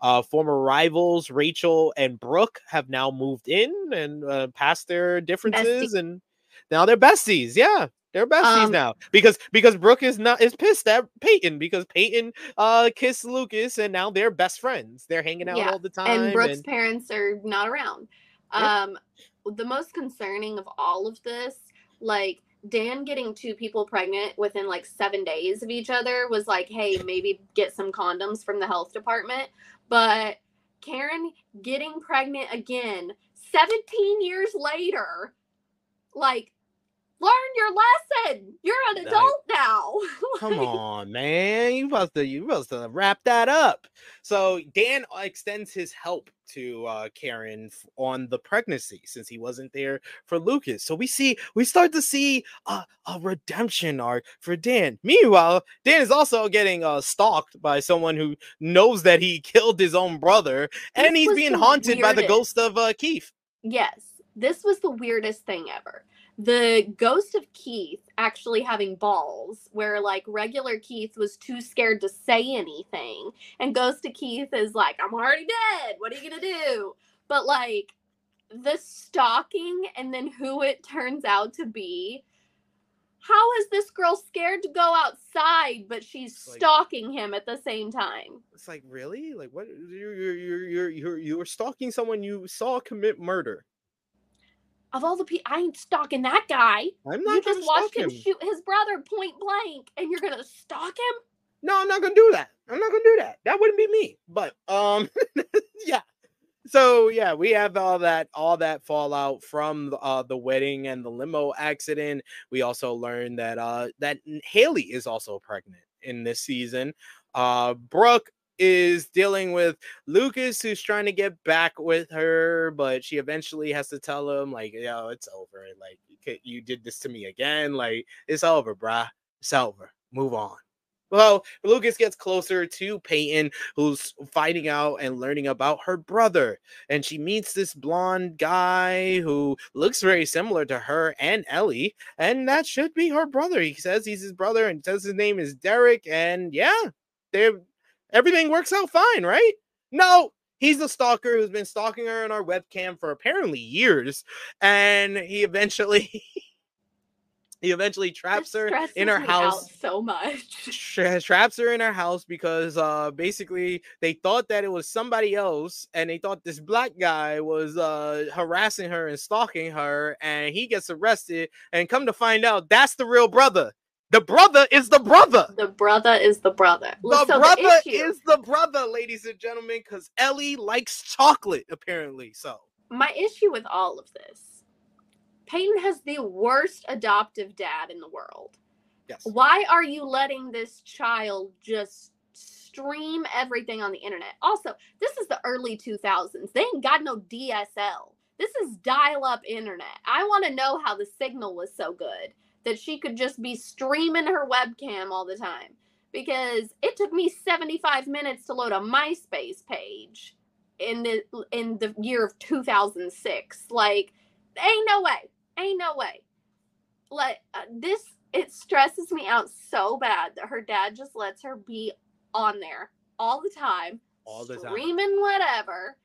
Uh, former rivals Rachel and Brooke have now moved in and uh, past their differences, and now they're besties. Yeah, they're besties Um, now because because Brooke is not is pissed at Peyton because Peyton uh kissed Lucas and now they're best friends. They're hanging out Yeah, all the time. and Brooke's and- parents are not around. Yeah. Um, the most concerning of all of this, like Dan getting two people pregnant within like seven days of each other, was like, hey, maybe get some condoms from the health department. But Karen getting pregnant again, 17 years later, like, learn your lesson. You're an adult now. Come on, man. You supposed to you supposed to wrap that up. So Dan extends his help to uh Karen on the pregnancy since he wasn't there for Lucas. So we see we start to see a, a redemption arc for Dan. Meanwhile, Dan is also getting uh stalked by someone who knows that he killed his own brother and This he's being haunted by the ghost of uh Keith. Yes, this was the weirdest thing ever. The ghost of Keith actually having balls, where like regular Keith was too scared to say anything, and Ghost of Keith is like, I'm already dead. What are you gonna do? But like the stalking and then who it turns out to be. How is this girl scared to go outside, but she's like- stalking him at the same time? It's like really? Like what you're you're you're you're you're you're stalking someone you saw commit murder. Of all the people, I ain't stalking that guy. I'm You not gonna just watched him, him. shoot his brother point blank, and you're gonna stalk him? No, I'm not gonna do that. I'm not gonna do that. That wouldn't be me. But um, yeah. So yeah, we have all that all that fallout from uh the wedding and the limo accident. We also learned that uh that Haley is also pregnant in this season. Uh, Brooke is dealing with Lucas, who's trying to get back with her, but she eventually has to tell him like, "Yo, it's over. Like, you did this to me again. Like, it's over, bruh. It's over. Move on." Well, Lucas gets closer to Peyton, who's finding out and learning about her brother. And she meets this blonde guy who looks very similar to her and Ellie. And that should be her brother. He says he's his brother and says his name is Derek. And yeah, they everything works out fine, right? No, he's the stalker who's been stalking her in our webcam for apparently years. And he eventually he eventually traps her in her house so much. tra- traps her in her house because uh basically they thought that it was somebody else and they thought this black guy was uh harassing her and stalking her and he gets arrested and come to find out that's the real brother the brother is the brother The brother is the brother. the so brother the is the brother ladies and gentlemen because ellie likes chocolate apparently so my issue with all of this. Peyton has the worst adoptive dad in the world. yes Why are you letting this child just stream everything on the internet. Also, this is the early 2000s. They ain't got no DSL. This is dial up internet. I want to know how the signal was so good that she could just be streaming her webcam all the time because it took me 75 minutes to load a MySpace page in the in the year of 2006. Like ain't no way. Ain't no way. Like uh, this it stresses me out so bad that her dad just lets her be on there all the time, all the time, screaming whatever.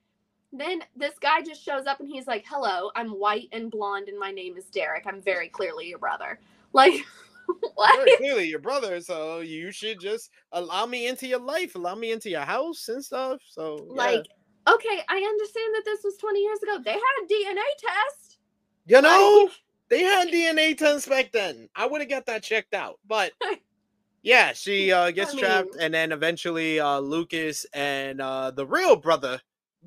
Then this guy just shows up and he's like, "Hello, I'm white and blonde, and my name is Derek. I'm very clearly your brother." Like, what? Very clearly your brother, so you should just allow me into your life, allow me into your house and stuff. So, yeah. like, okay, I understand that this was 20 years ago. They had a DNA test. You know, like, they had DNA tests back then. I would have got that checked out, but yeah, she uh, gets I mean, trapped, and then eventually uh, Lucas and uh, the real brother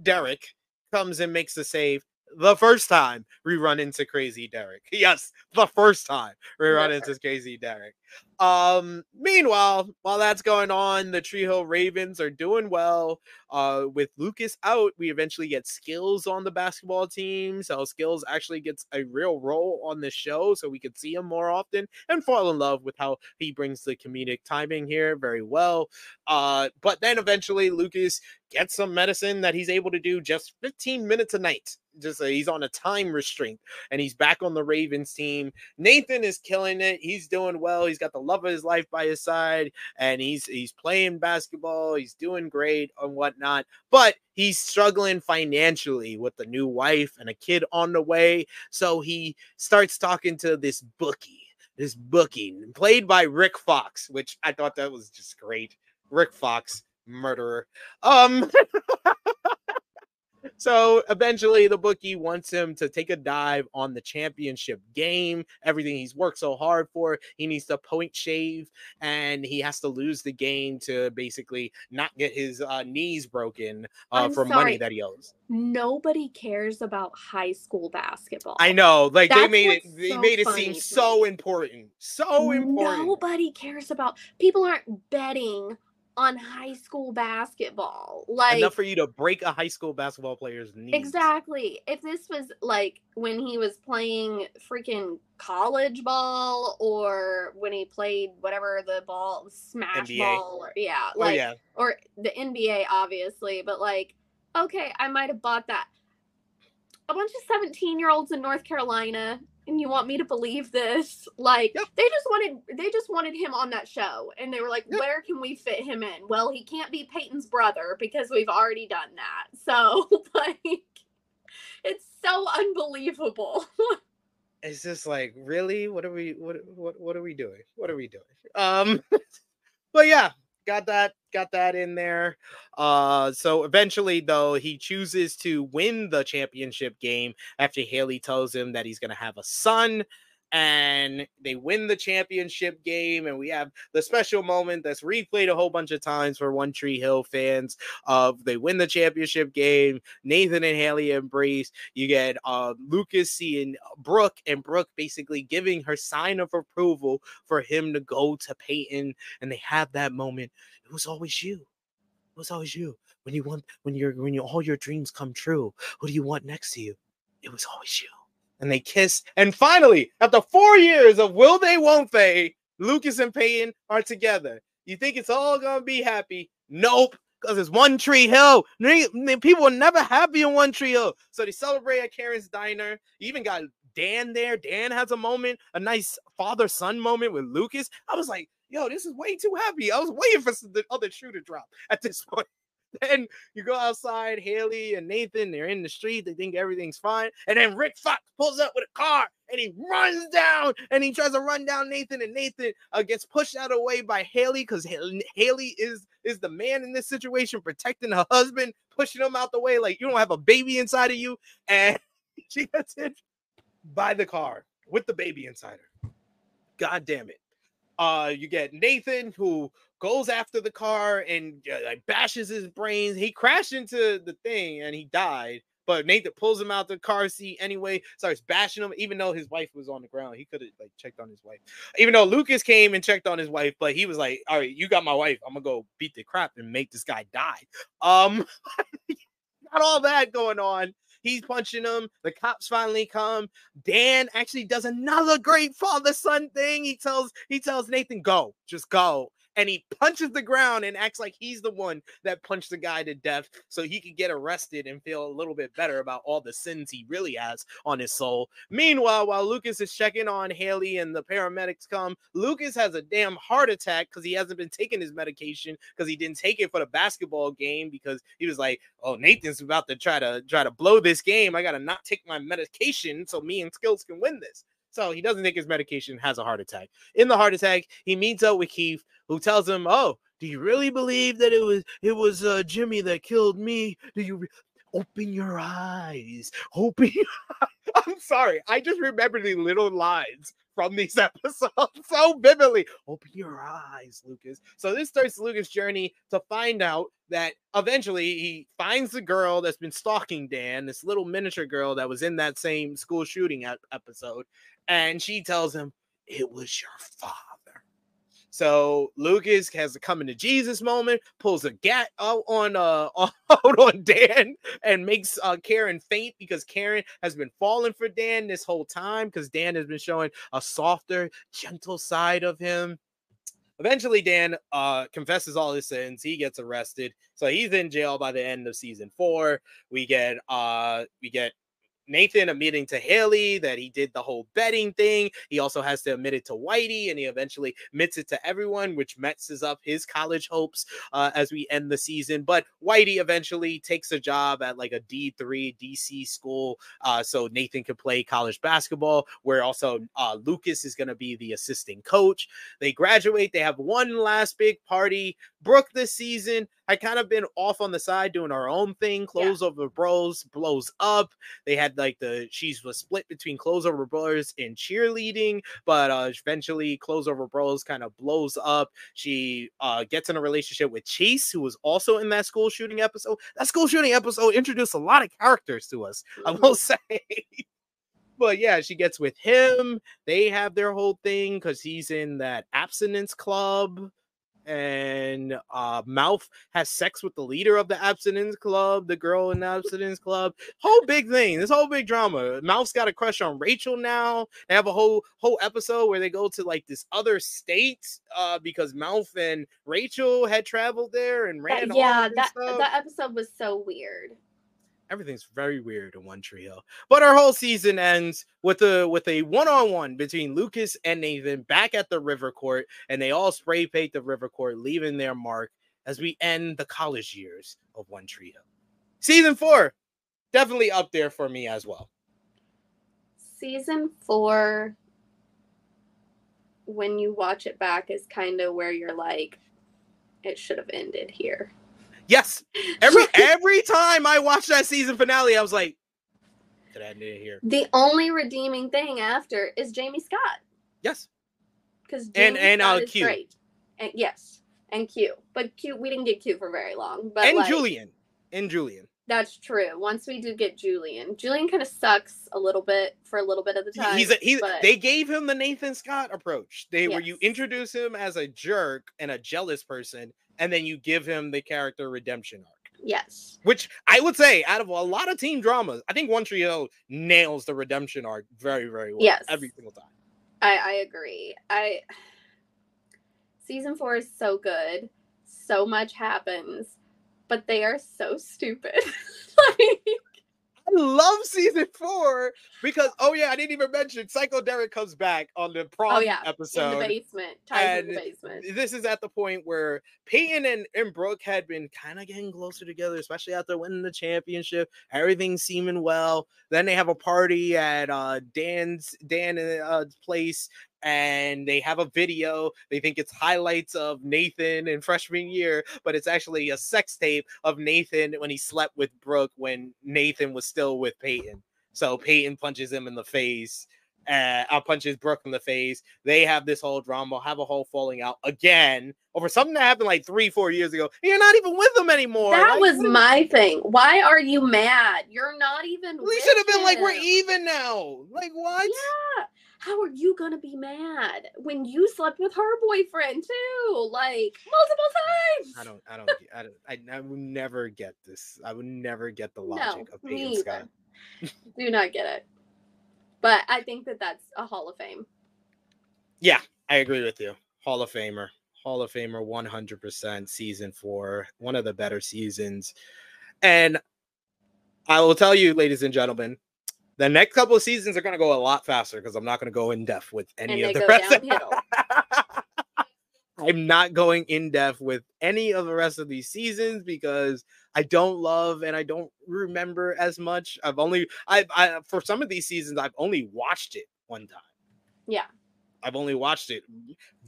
Derek comes and makes the save the first time we run into Crazy Derek. Yes, the first time we run into Crazy Derek. Um, meanwhile, while that's going on, the Tree Hill Ravens are doing well. Uh, with Lucas out, we eventually get Skills on the basketball team. So Skills actually gets a real role on the show, so we could see him more often and fall in love with how he brings the comedic timing here very well. Uh, but then eventually Lucas gets some medicine that he's able to do just 15 minutes a night. Just uh, he's on a time restraint and he's back on the Ravens team. Nathan is killing it. He's doing well. He's got the love of his life by his side, and he's he's playing basketball. He's doing great and whatnot. But he's struggling financially with a new wife and a kid on the way. So he starts talking to this bookie. This bookie played by Rick Fox, which I thought that was just great. Rick Fox, murderer. Um So eventually, the bookie wants him to take a dive on the championship game. Everything he's worked so hard for, he needs to point shave, and he has to lose the game to basically not get his uh, knees broken uh, for sorry. money that he owes. Nobody cares about high school basketball. I know, like That's they made it. They so made it seem so important, so important. Nobody cares about. People aren't betting on high school basketball. Like enough for you to break a high school basketball player's knee. Exactly. If this was like when he was playing freaking college ball or when he played whatever the ball smash NBA. ball or yeah, oh, like oh, yeah. or the NBA obviously, but like okay, I might have bought that. A bunch of 17 year olds in North Carolina and you want me to believe this? Like yep. they just wanted they just wanted him on that show and they were like yep. where can we fit him in? Well he can't be peyton's brother because we've already done that. So like it's so unbelievable. It's just like really? What are we what what what are we doing? What are we doing? Um but yeah got that got that in there. Uh, so eventually, though, he chooses to win the championship game after Haley tells him that he's going to have a son. And they win the championship game, and we have the special moment that's replayed a whole bunch of times for One Tree Hill fans. Of they win the championship game, Nathan and Haley embrace. You get uh, Lucas seeing Brooke, and Brooke basically giving her sign of approval for him to go to Peyton, and they have that moment it was always you. It was always you. When you want, when you're, when you all your dreams come true, who do you want next to you? It was always you. And they kiss. And finally, after four years of will they, won't they, Lucas and Peyton are together. You think it's all gonna be happy? Nope because it's One Tree Hill. People are never happy in One Tree Hill. So they celebrate at Karen's Diner. You even got Dan there. Dan has a moment, a nice father son moment with Lucas. I was like, yo, this is way too happy. I was waiting for the other shoe to drop at this point. Then you go outside, Haley and Nathan, they're in the street, they think everything's fine. And then Rick Fox pulls up with a car and he runs down and he tries to run down Nathan, and Nathan uh, gets pushed out of the way by Haley because Haley is is the man in this situation, protecting her husband, pushing him out the way like you don't have a baby inside of you. And she gets hit by the car with the baby inside her. God damn it. Uh, you get Nathan who goes after the car and uh, like bashes his brains. He crashed into the thing and he died. But Nathan pulls him out the car seat anyway, starts bashing him, even though his wife was on the ground. He could have like checked on his wife. Even though Lucas came and checked on his wife, but he was like, All right, you got my wife. I'm gonna go beat the crap and make this guy die. Um got all that going on. He's punching him. The cops finally come. Dan actually does another great father son thing. He tells he tells Nathan, "Go, just go." And he punches the ground and acts like he's the one that punched the guy to death so he could get arrested and feel a little bit better about all the sins he really has on his soul. Meanwhile, while Lucas is checking on Haley and the paramedics come, Lucas has a damn heart attack because he hasn't been taking his medication because he didn't take it for the basketball game because he was like, "Oh, Nathan's about to try to try to blow this game. I got to not take my medication so me and Skills can win this." So he doesn't take his medication, has a heart attack. In the heart attack, he meets up with Keith, who tells him, "Oh, do you really believe that it was it was uh, Jimmy that killed me? Do you re- open your eyes? Open your. I'm sorry, I just remember the little lines from these episodes so vividly. Open your eyes, Lucas. So this starts Lucas' journey to find out that eventually he finds the girl that's been stalking Dan, this little miniature girl that was in that same school shooting episode, and she tells him it was your father. So Lucas has a coming to Jesus moment, pulls a gat out on uh out on Dan and makes uh Karen faint because Karen has been falling for Dan this whole time because Dan has been showing a softer, gentle side of him. Eventually, Dan uh confesses all his sins. He gets arrested, so he's in jail by the end of season four. We get uh we get Nathan admitting to Haley that he did the whole betting thing. He also has to admit it to Whitey, and he eventually admits it to everyone, which messes up his college hopes uh, as we end the season. But Whitey eventually takes a job at like a D3 DC school, uh, so Nathan can play college basketball. Where also uh, Lucas is going to be the assistant coach. They graduate. They have one last big party. Brooke this season had kind of been off on the side doing our own thing. Clothes yeah. over bros blows up. They had like the she was split between clothes over bros and cheerleading, but uh eventually clothes over bros kind of blows up. She uh gets in a relationship with Chase, who was also in that school shooting episode. That school shooting episode introduced a lot of characters to us, I will say. but yeah, she gets with him. They have their whole thing because he's in that abstinence club and uh, Mouth has sex with the leader of the abstinence club, the girl in the abstinence club. Whole big thing. This whole big drama. Mouth's got a crush on Rachel now. They have a whole whole episode where they go to like this other state uh, because Mouth and Rachel had traveled there and ran. That, yeah, that that episode was so weird everything's very weird in One Tree Hill. But our whole season ends with a with a one on one between Lucas and Nathan back at the River Court, and they all spray paint the River Court, leaving their mark as we end the college years of One Tree Hill. Season four, definitely up there for me as well. Season four, when you watch it back, is kind of where you're like, it should have ended here. Yes. Every every time I watched that season finale, I was like, "Did I end it here?" The only redeeming thing after is Jamie Scott. Yes. Because and and Scott uh, is Q. great. And yes, and Q. But Q, we didn't get Q for very long. But and like, Julian, and Julian. That's true. Once we do get Julian, Julian kind of sucks a little bit for a little bit of the time. He's a, he. But... They gave him the Nathan Scott approach. They yes. where you introduce him as a jerk and a jealous person, and then you give him the character redemption arc. Yes. Which I would say, out of a lot of teen dramas, I think One Tree Hill nails the redemption arc very, very well. Yes. Every single time. I, I agree. I season four is so good. So much happens, but they are so stupid. like love season four because oh yeah, I didn't even mention Psycho Derek comes back on the prom oh, yeah. episode in the basement. And in the basement. This is at the point where Peyton and, and Brooke had been kind of getting closer together, especially after winning the championship. Everything's seeming well. Then they have a party at uh, Dan's Dan uh, place and they have a video. They think it's highlights of Nathan in freshman year, but it's actually a sex tape of Nathan when he slept with Brooke when Nathan was still with Peyton. So Peyton punches him in the face uh, uh, punches Brooke in the face. They have this whole drama, have a whole falling out again over something that happened like three, four years ago. You're not even with them anymore. That Like, was my thing. Why are you mad? You're not even. We should have been like, we're even now. Like what? Yeah. How are you gonna be mad when you slept with her boyfriend too? Like multiple times. I don't, I don't, I don't, I, I would never get this. I would never get the logic of me Peyton Scott. Do not get it. But I think that that's a Hall of Fame. Yeah, I agree with you. Hall of Famer, Hall of Famer, one hundred percent. Season four, one of the better seasons, and I will tell you, ladies and gentlemen, the next couple of seasons are going to go a lot faster because I'm not going to go in depth with any And of the rest. downhill. I'm not going in depth with any of the rest of these seasons because I don't love and I don't remember as much. I've only I I for some of these seasons I've only watched it one time. Yeah. I've only watched it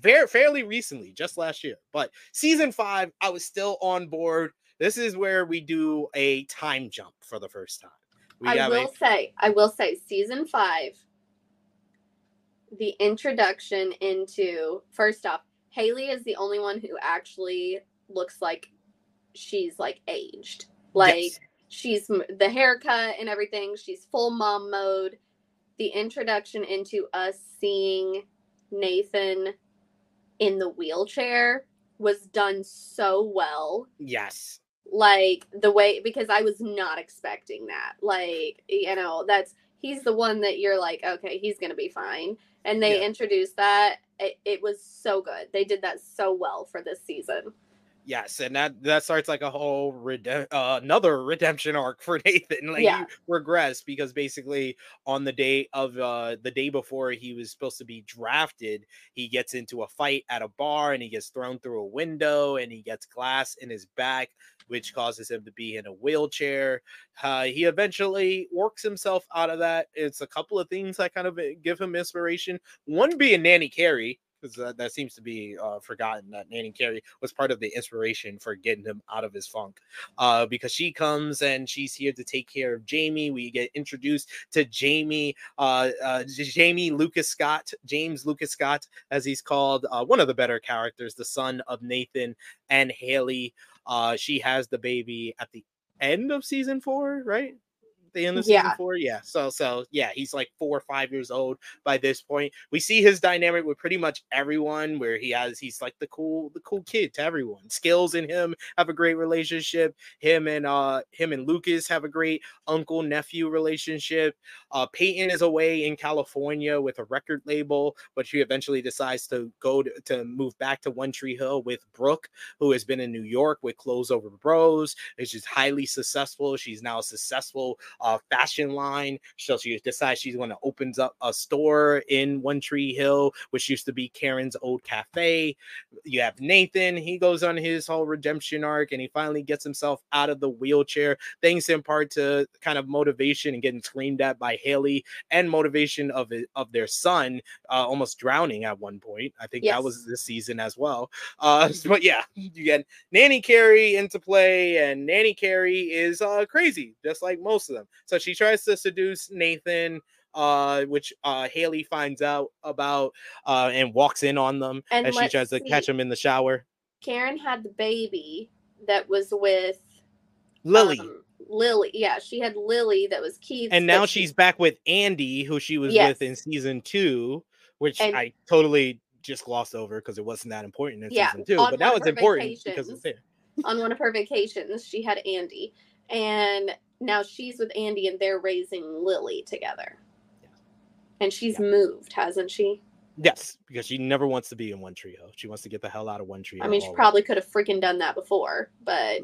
very fairly recently, just last year. But season five, I was still on board. This is where we do a time jump for the first time. I will say, I will say, season five, the introduction into first off, Haley is the only one who actually looks like she's like aged. Like yes, she's the haircut and everything. She's full mom mode. The introduction into us seeing Nathan in the wheelchair was done so well yes, like the way because I was not expecting that. Like, you know, that's he's the one that you're like, okay, he's gonna be fine. And they Yeah. introduced that. It, it was so good. They did that so well for this season. Yes, and that that starts like a whole rede- uh, another redemption arc for Nathan. Like Yeah. he regressed because basically on the day of uh the day before he was supposed to be drafted, he gets into a fight at a bar and he gets thrown through a window and he gets glass in his back, which causes him to be in a wheelchair. Uh, he eventually works himself out of that. It's a couple of things that kind of uh, give him inspiration. One being Nanny Carrie, because that, that seems to be uh, forgotten that Nanny Carrie was part of the inspiration for getting him out of his funk. Uh, because she comes and she's here to take care of Jamie. We get introduced to Jamie, uh, uh, Jamie Lucas Scott, James Lucas Scott, as he's called, uh, one of the better characters, the son of Nathan and Haley. Uh, she has the baby at the end of season four, right? The end of season Yeah. four, yeah. So, so yeah, he's like four or five years old by this point. We see his dynamic with pretty much everyone, where he has he's like the cool, the cool kid to everyone. Skills and him have a great relationship. Him and uh him and Lucas have a great uncle nephew relationship. Uh, Peyton is away in California with a record label, but she eventually decides to go to, to move back to One Tree Hill with Brooke, who has been in New York with Clothes Over Bros. Is just highly successful. She's now a successful uh, fashion line. So she decides she's going to opens up a store in One Tree Hill, which used to be Karen's old cafe. You have Nathan. He goes on his whole redemption arc, and he finally gets himself out of the wheelchair, thanks in part to kind of motivation and getting screamed at by Haley, and motivation of of their son, uh, almost drowning at one point. I think that was Yes. this season as well. Uh, but yeah, you get Nanny Carrie into play, and Nanny Carrie is uh crazy, just like most of them. So she tries to seduce Nathan, uh, which uh Haley finds out about, uh, and walks in on them And as she tries to catch see. him in the shower. Karen had the baby that was with Lily. um, Lily. Yeah, she had Lily that was Keith. and now she's back with Andy, who she was Yes. with in season two, which And- I totally just glossed over because it wasn't that important in Yeah, season two. But that was important because it's there. on one of her vacations. She had Andy, and now she's with Andy, and they're raising Lily together. Yeah. And she's Yeah. moved, hasn't she? Yes, because she never wants to be in one trio. She wants to get the hell out of one trio. I mean, she probably could have freaking done that before, but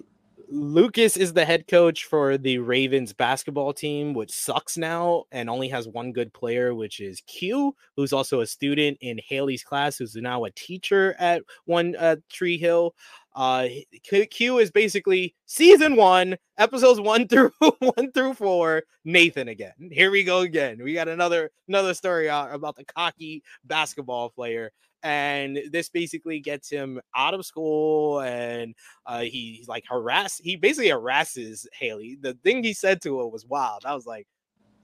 Lucas is the head coach for the Ravens basketball team, which sucks now and only has one good player, which is Q, who's also a student in Haley's class, who's now a teacher at one uh, Tree Hill. Uh, Q- is basically season one, episodes one through one through four. Nathan again. Here we go again. We got another another story out about the cocky basketball player and this basically gets him out of school and uh he, he's like harass he basically harasses haley the thing he said to her was wild i was like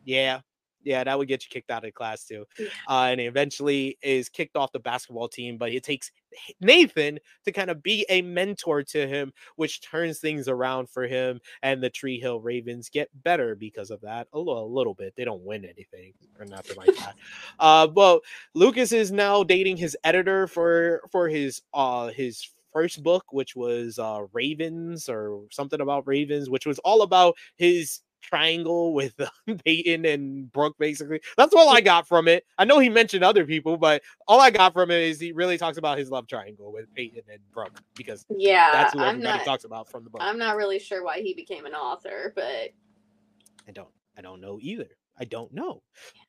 yeah Yeah, that would get you kicked out of class too. Uh, and eventually is kicked off the basketball team, but it takes Nathan to kind of be a mentor to him, which turns things around for him. And the Tree Hill Ravens get better because of that a little, a little bit. They don't win anything or nothing like that. Uh, well, Lucas is now dating his editor for for his uh his first book, which was uh Ravens or something about Ravens, which was all about his triangle with uh, Peyton and Brooke, basically. That's all I got from it. I know he mentioned other people, but all I got from it is he really talks about his love triangle with Peyton and Brooke because Yeah, that's who everybody not. talks about from the book. I'm not really sure why he became an author, but I don't I don't know either. I don't know.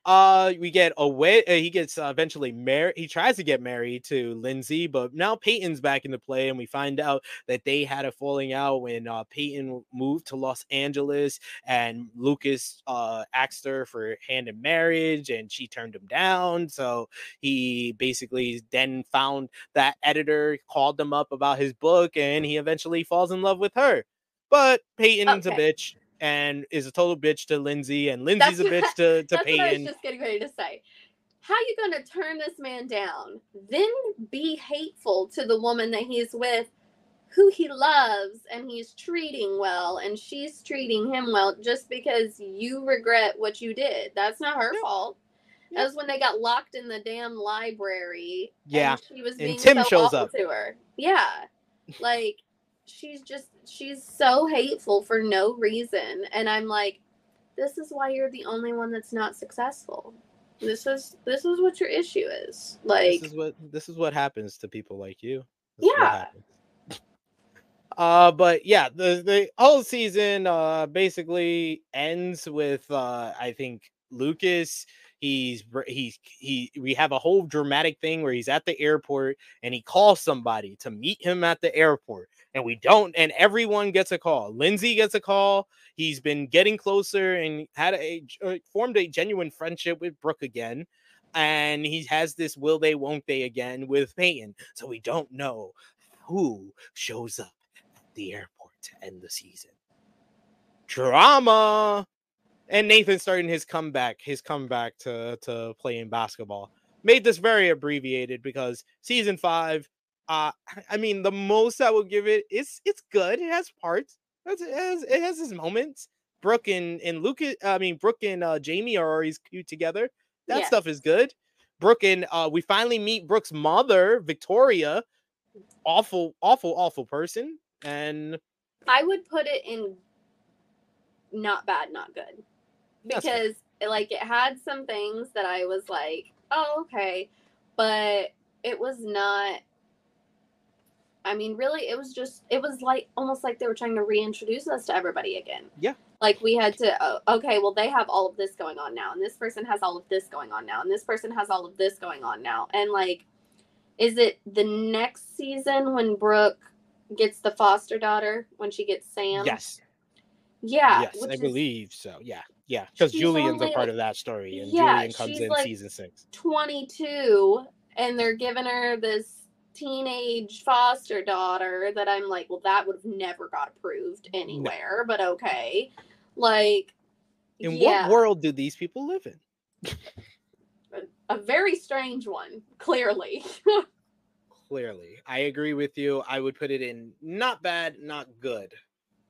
Uh we get away uh, he gets uh, eventually married he tries to get married to Lindsay, but now Peyton's back in the play and we find out that they had a falling out when uh Peyton moved to Los Angeles and Lucas uh asked her for hand in marriage and she turned him down. So he basically then found that editor called them up about his book and he eventually falls in love with her. But Peyton's a bitch and is a total bitch to Lindsay, and Lindsay's a bitch to, to that's what I was Peyton. just getting ready to say. How you going to turn this man down, then be hateful to the woman that he's with, who he loves and he's treating well, and she's treating him well just because you regret what you did? That's not her fault. That was when they got locked in the damn library. Yeah. and she was And being Tim so shows awful up. to her. Yeah, like she's just she's so hateful for no reason, and I'm like, this is why you're the only one that's not successful. This is this is what your issue is. Like, this is what this is what happens to people like you. This Yeah. Uh, but yeah, the the whole season uh basically ends with uh I think Lucas. He's he's he. We have a whole dramatic thing where he's at the airport and he calls somebody to meet him at the airport, and we don't. And everyone gets a call. Lindsay gets a call. He's been getting closer and had a uh, formed a genuine friendship with Brooke again and he has this will they won't they again with Peyton. So we don't know who shows up at the airport to end the season. Drama. And Nathan starting his comeback, his comeback to to playing basketball. Made this very abbreviated because season five, uh I mean the most I would give it is it's good. It has parts. It has it has its moments. Brooke and, and Lucas, I mean Brooke and uh, Jamie are always cute together. That Yes. stuff is good. Brooke and uh, we finally meet Brooke's mother, Victoria. Awful, awful, awful person. And I would put it in not bad, not good. because it, like it had some things that I was like, oh okay, but it was not. I mean, really, it was just it was like almost like they were trying to reintroduce us to everybody again. Yeah. Like we had to, oh, okay, well they have all of this going on now, and this person has all of this going on now, and this person has all of this going on now, and like, is it the next season when Brooke gets the foster daughter when she gets Sam? yes, Yeah. yes, I is- believe so. Yeah, yeah, because Julian's a part of that story, and Yeah, Julian comes in like- season six. 22 and they're giving her this teenage foster daughter that I'm like, well, that would have never got approved anywhere, but okay. Like, In yeah, what world do these people live in? a very strange one, clearly. Clearly, I agree with you. I would put it in not bad, not good.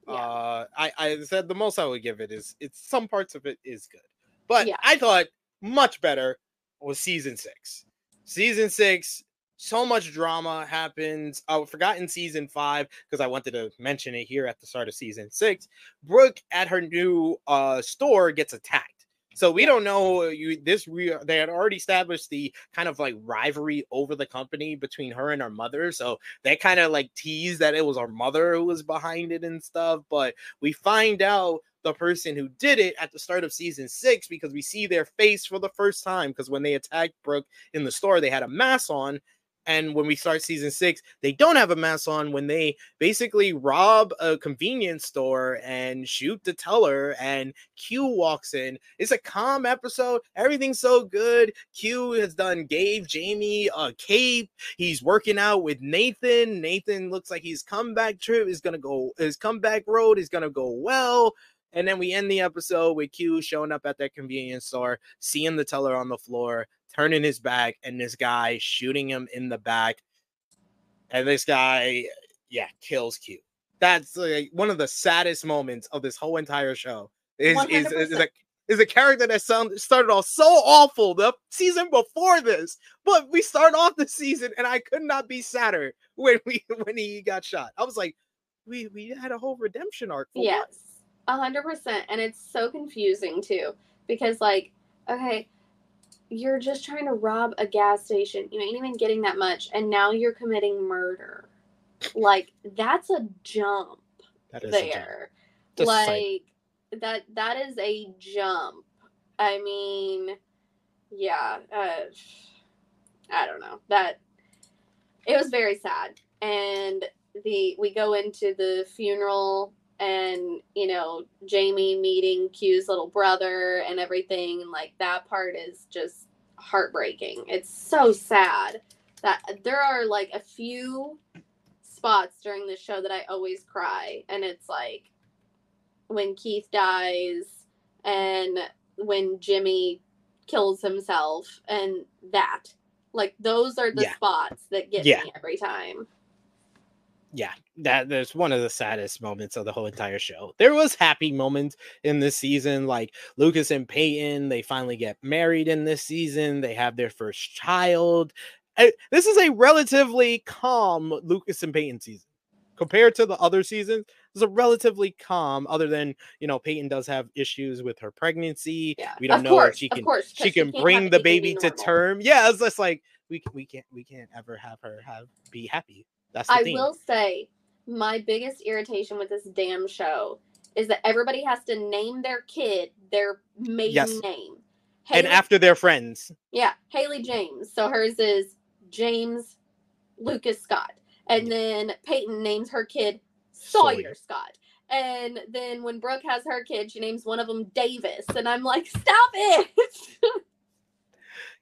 Yeah. Uh, I I said the most I would give it is it's some parts of it is good, but Yeah. I thought much better was season six. Season six, so much drama happens. I forgot in season five because I wanted to mention it here at the start of season six. Brooke at her new uh store gets attacked. So we don't know you this we they had already established the kind of like rivalry over the company between her and her mother. So they kind of like tease that it was our mother who was behind it and stuff. But we find out the person who did it at the start of season six because we see their face for the first time. Because when they attacked Brooke in the store, they had a mask on. And when we start season six, they don't have a mask on when they basically rob a convenience store and shoot the teller. And Q walks in. It's a calm episode. Everything's so good. Q has done, gave Jamie a cape. He's working out with Nathan. Nathan looks like his comeback trip is gonna go. His comeback road is gonna go well. And then we end the episode with Q showing up at that convenience store, seeing the teller on the floor, turning his back, and this guy shooting him in the back. And this guy, yeah, kills Q. That's like one of the saddest moments of this whole entire show. Is is, is, is, a, is a character that sound, started off so awful the season before this, but we start off the season and I could not be sadder when we when he got shot. I was like, we we had a whole redemption arc. yes, a hundred percent, and it's so confusing too because like, okay, you're just trying to rob a gas station. You ain't even getting that much, and now you're committing murder. Like that's a jump That is there. Jump. Like that that is a jump. I mean, yeah, uh, I don't know. That it was very sad. And the we go into the funeral and you know Jamie meeting Q's little brother and everything and like that part is just heartbreaking. It's so sad that there are like a few spots during the show that I always cry and it's like when Keith dies and when Jimmy kills himself and that. Like those are the yeah. spots that get yeah. me every time. Yeah, that there's one of the saddest moments of the whole entire show. There was happy moments in this season, like Lucas and Peyton. They finally get married in this season. They have their first child. Eh, this is a relatively calm Lucas and Peyton season compared to the other seasons It's a relatively calm other than you know peyton does have issues with her pregnancy yeah, we don't know course, if she can course, she can bring the baby, to term yeah it's just like we we can't we can't ever have her have be happy that's i theme. will say my biggest irritation with this damn show is that everybody has to name their kid their maiden yes. name Haley, and after their friends yeah haley james so hers is james lucas scott and then Peyton names her kid Sawyer, Sawyer, Scott. And then when Brooke has her kid, she names one of them Davis. And I'm like, stop it.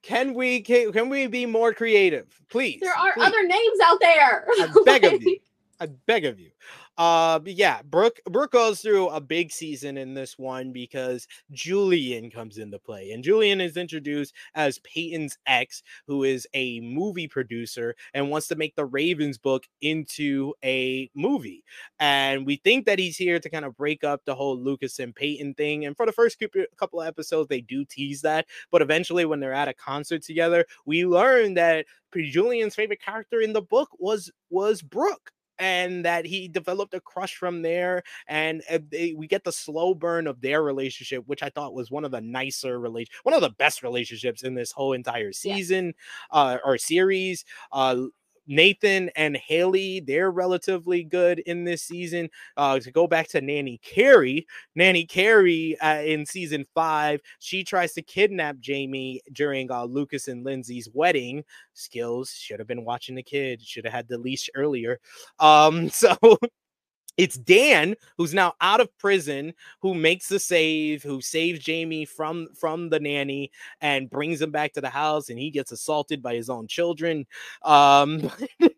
can we can, can we be more creative? Please. There are please. other names out there. I beg of you. I beg of you. Uh, yeah, Brooke Brooke goes through a big season in this one because Julian comes into play, and Julian is introduced as Peyton's ex, who is a movie producer and wants to make the Ravens book into a movie. And we think that he's here to kind of break up the whole Lucas and Peyton thing. And for the first couple of episodes, they do tease that, but eventually, when they're at a concert together, we learn that Julian's favorite character in the book was was Brooke and that he developed a crush from there. And uh, they, we get the slow burn of their relationship, which I thought was one of the nicer relation, one of the best relationships in this whole entire season yeah. uh, or series. Uh, Nathan and Haley, they're relatively good in this season. Uh, to go back to Nanny Carrie, Nanny Carrie uh, in season five, she tries to kidnap Jamie during uh, Lucas and Lindsay's wedding. Skills should have been watching the kid, should have had the leash earlier. Um, so it's Dan who's now out of prison who makes the save, who saves Jamie from from the nanny and brings him back to the house, and he gets assaulted by his own children. Um,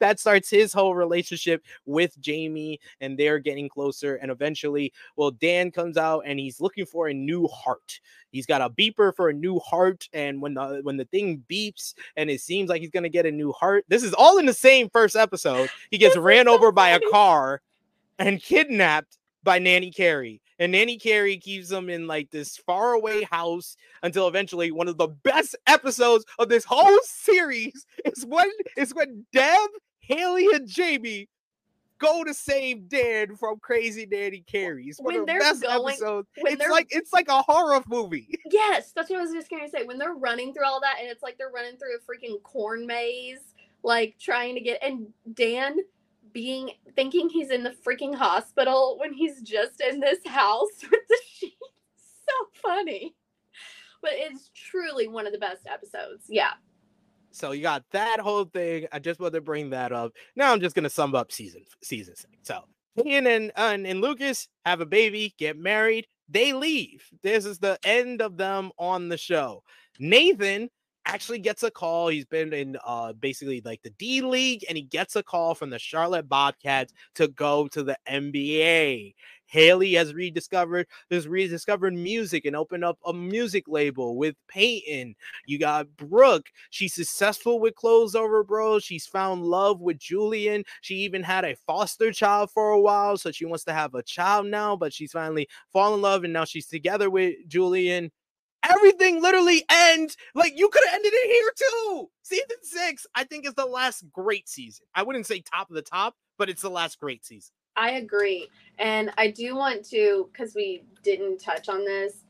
that starts his whole relationship with Jamie, and they're getting closer. And eventually, well, Dan comes out and he's looking for a new heart. He's got a beeper for a new heart, and when the when the thing beeps and it seems like he's gonna get a new heart, this is all in the same first episode. He gets ran over by a car and kidnapped by Nanny Carrie. And Nanny Carrie keeps them in like this faraway house until eventually one of the best episodes of this whole series is when is when Deb, Haley, and Jamie go to save Dan from crazy Nanny Carrie's. One when they're the going, episodes. It's like it's like a horror movie. Yes, that's what I was just gonna say. When they're running through all that, and it's like they're running through a freaking corn maze, like trying to get and Dan being thinking he's in the freaking hospital when he's just in this house with the sheets. So funny. But it's truly one of the best episodes. Yeah. So you got that whole thing. I just wanted to bring that up. Now I'm just gonna sum up season season six. So Ian and, and and Lucas have a baby, get married, they leave. This is the end of them on the show. Nathan actually gets a call. He's been in uh basically like the D League, and he gets a call from the Charlotte Bobcats to go to the NBA. Haley has rediscovered has rediscovered music and opened up a music label with Peyton. You got Brooke. She's successful with Clothes Over Bros. She's found love with Julian. She even had a foster child for a while, so she wants to have a child now, but she's finally fallen in love and now she's together with Julian everything literally ends like you could have ended it here too. Season six, I think, is the last great season. I wouldn't say top of the top, but it's the last great season. I agree. And I do want to, because we didn't touch on this,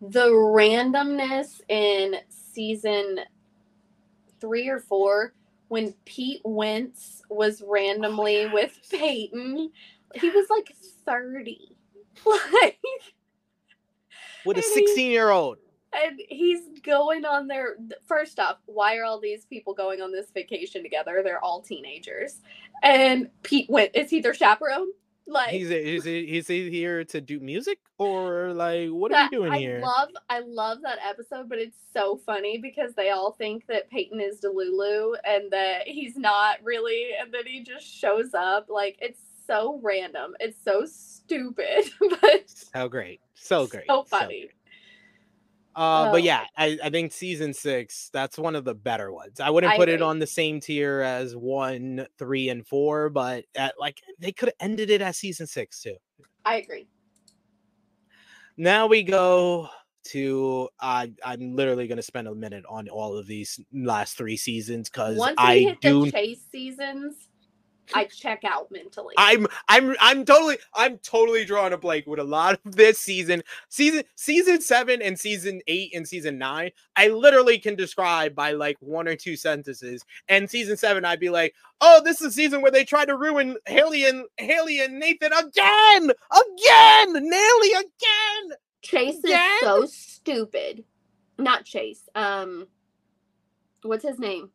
the randomness in season three or four when Pete Wentz was oh, randomly oh, with Peyton. He was like 30. Like with a 16 year old and he's going on their first off why are all these people going on this vacation together? They're all teenagers. And pete wentz is he their chaperone? Like he's is he, is he here to do music? Or like what are you doing I here? love i love that episode but it's so funny because they all think that peyton is delulu and that he's not really and then he just shows up. Like it's so random. It's so stupid but so great. So great. So funny. so uh, oh. but yeah, I, I think season six, that's one of the better ones. I wouldn't I put it on the same tier as one, three, and four, but at, like they could have ended it at season six too. I agree. Now we go to uh, I'm literally going to spend a minute on all of these last three seasons because I hit do the chase seasons. I check out mentally. I'm I'm I'm totally I'm totally drawing a blank with a lot of this season. Season season 7 and season 8 and season 9, I literally can describe by like one or two sentences. And season 7 I'd be like, "Oh, this is a season where they tried to ruin Haley and Haley and Nathan again! Again! Naley again!" Chase again? is so stupid. Not Chase. Um what's his name?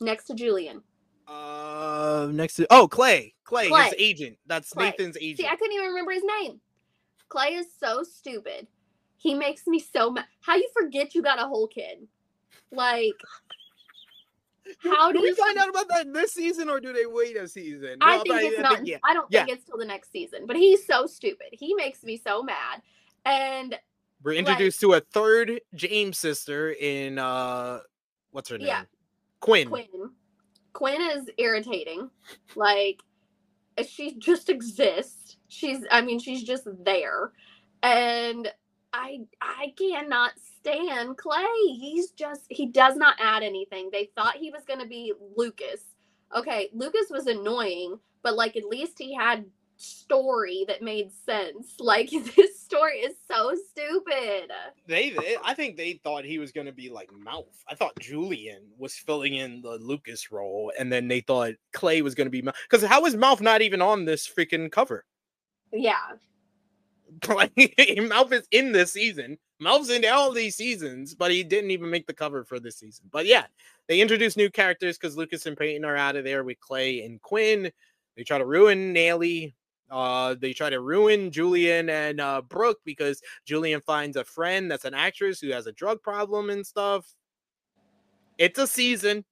Next to Julian. Uh, next to oh Clay, Clay, Clay. his agent. That's Clay. Nathan's agent. See, I couldn't even remember his name. Clay is so stupid. He makes me so mad. How you forget you got a whole kid? Like, how do, do we find out about that this season, or do they wait a season? I think it's I, not. Think, yeah. I don't think it's till the next season. But he's so stupid. He makes me so mad. And we're introduced like, to a third James sister in uh, what's her name? Yeah, Quinn. Quinn Quinn is irritating. Like she just exists. She's I mean she's just there. And I I cannot stand Clay. He's just he does not add anything. They thought he was going to be Lucas. Okay, Lucas was annoying, but like at least he had story that made sense. Like this story is so stupid. They, I think they thought he was gonna be like Mouth. I thought Julian was filling in the Lucas role, and then they thought Clay was gonna be Mouth. Because how is Mouth not even on this freaking cover? Yeah. Like Mouth is in this season. Mouth's in all these seasons, but he didn't even make the cover for this season. But yeah, they introduced new characters because Lucas and Peyton are out of there with Clay and Quinn. They try to ruin Naley uh, they try to ruin Julian and uh, Brooke because Julian finds a friend that's an actress who has a drug problem and stuff. It's a season.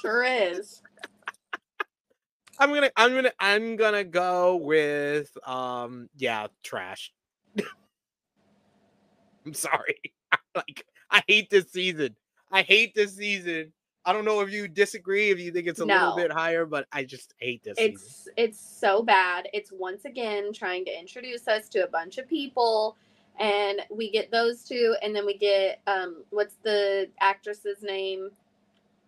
Sure is. I'm gonna, I'm gonna, I'm gonna go with, um, yeah, trash. I'm sorry. like, I hate this season. I hate this season. I don't know if you disagree, if you think it's a no. little bit higher, but I just hate this. It's season. it's so bad. It's once again trying to introduce us to a bunch of people, and we get those two, and then we get um, what's the actress's name?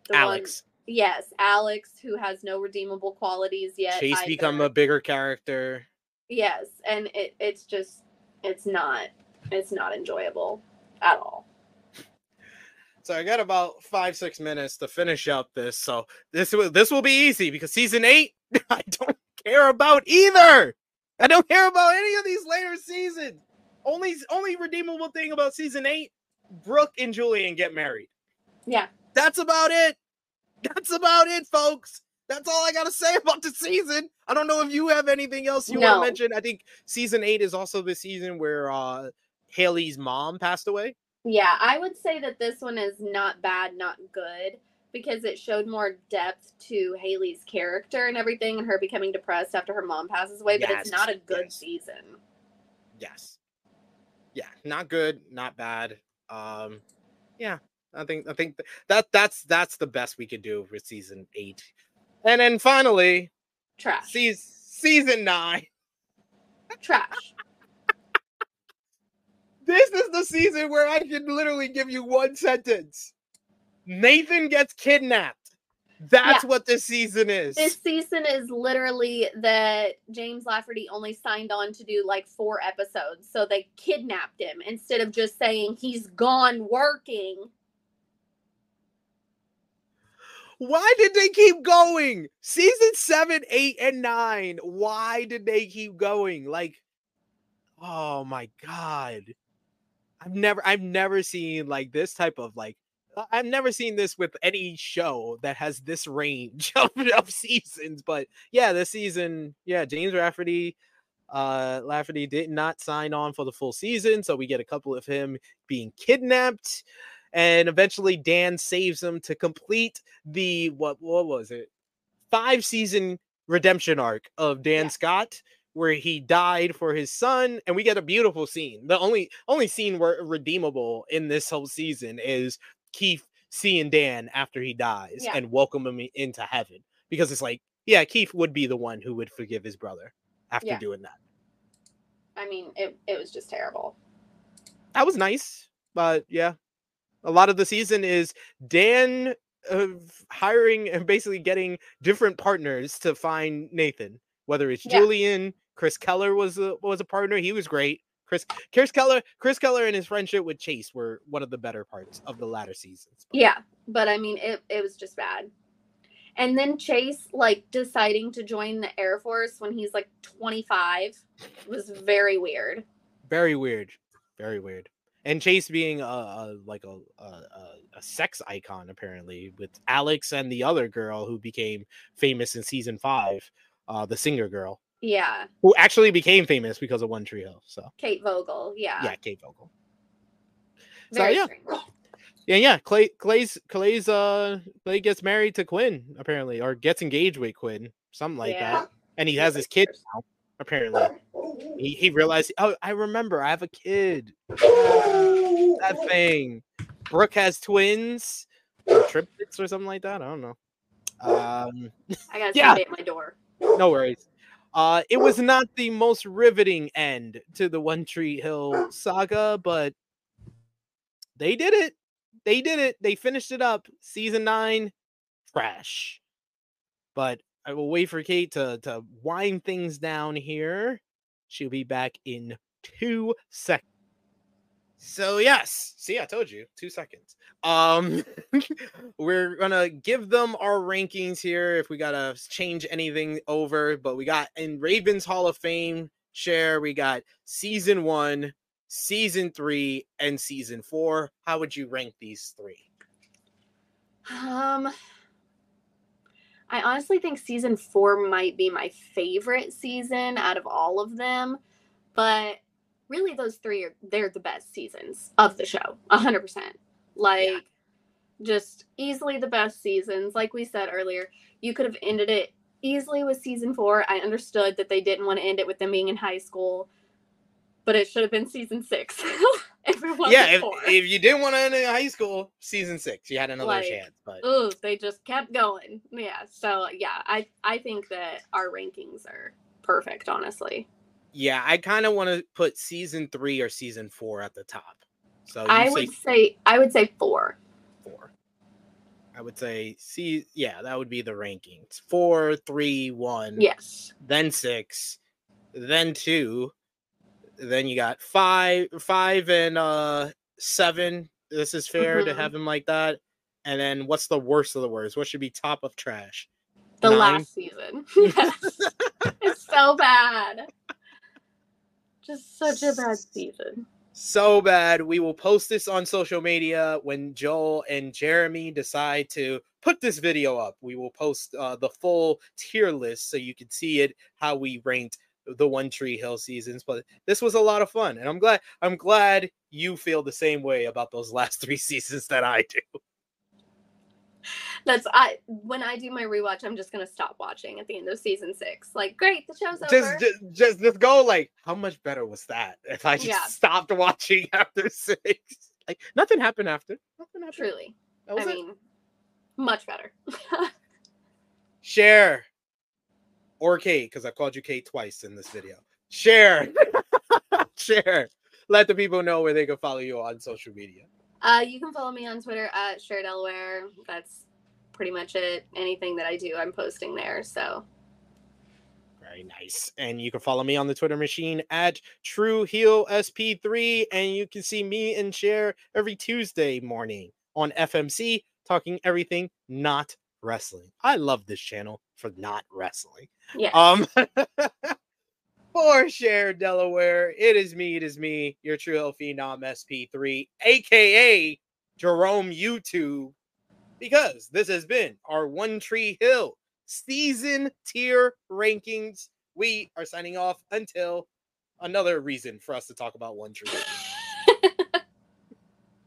The Alex. One, yes, Alex, who has no redeemable qualities yet. Chase either. become a bigger character. Yes, and it it's just it's not it's not enjoyable at all. So I got about five, six minutes to finish up this. So this will this will be easy because season eight, I don't care about either. I don't care about any of these later seasons. Only only redeemable thing about season eight, Brooke and Julian get married. Yeah. That's about it. That's about it, folks. That's all I gotta say about the season. I don't know if you have anything else you no. want to mention. I think season eight is also the season where uh Haley's mom passed away. Yeah, I would say that this one is not bad, not good because it showed more depth to Haley's character and everything, and her becoming depressed after her mom passes away. But it's not a good yes. season. Yes. Yeah, not good, not bad. Um yeah, I think I think that that's that's the best we could do for season 8. And then finally, Trash. season season 9. Trash. This is the season where I can literally give you one sentence. Nathan gets kidnapped. That's what this season is. This season is literally that James Lafferty only signed on to do like four episodes. So they kidnapped him instead of just saying he's gone working. Why did they keep going? Season seven, eight, and nine. Why did they keep going? Like, oh my god. I've never I've never seen like this type of like I- I've never seen this with any show that has this range of, of seasons. But yeah, this season, yeah, James Rafferty, uh Lafferty did not sign on for the full season, so we get a couple of him being kidnapped and eventually Dan saves him to complete the what what was it? Five season redemption arc of Dan Yeah. Scott where he died for his son and we get a beautiful scene. The only only scene where redeemable in this whole season is Keith seeing Dan after he dies Yeah. and welcoming him into heaven because it's like yeah, Keith would be the one who would forgive his brother after Yeah. doing that. I mean, it, it was just terrible. that was nice but yeah a lot of the season is dan uh, hiring and basically getting different partners to find nathan whether it's Yeah. julian chris keller was a was a partner he was great chris chris keller chris keller and his friendship with chase were one of the better parts of the latter seasons Yeah, but I mean, it, it was just bad. And then Chase, like, deciding to join the Air Force when he's like 25 was very weird. very weird very weird and chase being a, a like a, a a a sex icon apparently with alex and the other girl who became famous in season five uh the singer girl Yeah, who actually became famous because of One Tree Hill. So Kate Vogel. Yeah, yeah, Kate Vogel. So, very yeah. strange. Yeah, yeah. Clay Clay's Clay's uh Clay gets married to Quinn apparently, or gets engaged with Quinn, something like Yeah. that. And he has his kid now. Apparently, he he realized. Oh, I remember. I have a kid. That thing. Brooke has twins, or triplets, or something like that. I don't know. Um, I got Yeah. somebody at my door. no worries. Uh, it was not the most riveting end to the One Tree Hill saga, but they did it. They did it. They finished it up. Season nine, trash. But I will wait for Kate to to wind things down here. She'll be back in two seconds. So yes, see, I told you, two seconds. Um, we're gonna give them our rankings here if we gotta change anything over. But we got in Ravens Hall of Fame Cher, we got season one, season three, and season four. How would you rank these three? Um, I honestly think season four might be my favorite season out of all of them, but really those three are they're the best seasons of the show, a hundred percent. Like, just easily the best seasons. Like we said earlier, you could have ended it easily with season four. I understood that they didn't want to end it with them being in high school, but it should have been season six. if yeah, if, if you didn't want to end in high school, season six, you had another Like, chance. But Ooh, they just kept going. Yeah. So yeah, I I think that our rankings are perfect, honestly. Yeah, I kind of want to put season three or season four at the top. So I say would say I would say four. four. I would say see, yeah, that would be the rankings: four, three, one, Yes. then six, then two, then you got five, five and uh seven. This is fair to Mhm. have them like that. And then what's the worst of the worst? What should be top of trash? The Nine. last season. yes. it's so bad. Just such a bad season. so bad. We will post this on social media when Joel and Jeremy decide to put this video up. We will post uh, the full tier list so you can see it how we ranked the One Tree Hill seasons. But this was a lot of fun, and I'm glad. I'm glad you feel the same way about those last three seasons that I do. That's I when I do my rewatch, I'm just gonna stop watching at the end of season six. Like, great, the show's just, over. just just just go like how much better was that if I just Yeah. stopped watching after six? Like nothing happened after. Nothing happened. Truly, I it. mean, much better. Cher or Kate, because I called you Kate twice in this video. Cher. Cher. Let the people know where they can follow you on social media. Uh, you can follow me on Twitter at Cher Delaware. That's pretty much it. Anything that I do, I'm posting there. So Very nice. And you can follow me on the Twitter machine at True Heel SP3. And you can see me and Cher every Tuesday morning on FMC talking everything not wrestling. I love this channel for not wrestling. yeah, Um for Cher Delaware, it is me, it is me, your true Hill Phenom SP3, aka Jerome YouTube, because this has been our One Tree Hill season tier rankings. We are signing off until another reason for us to talk about One Tree Hill.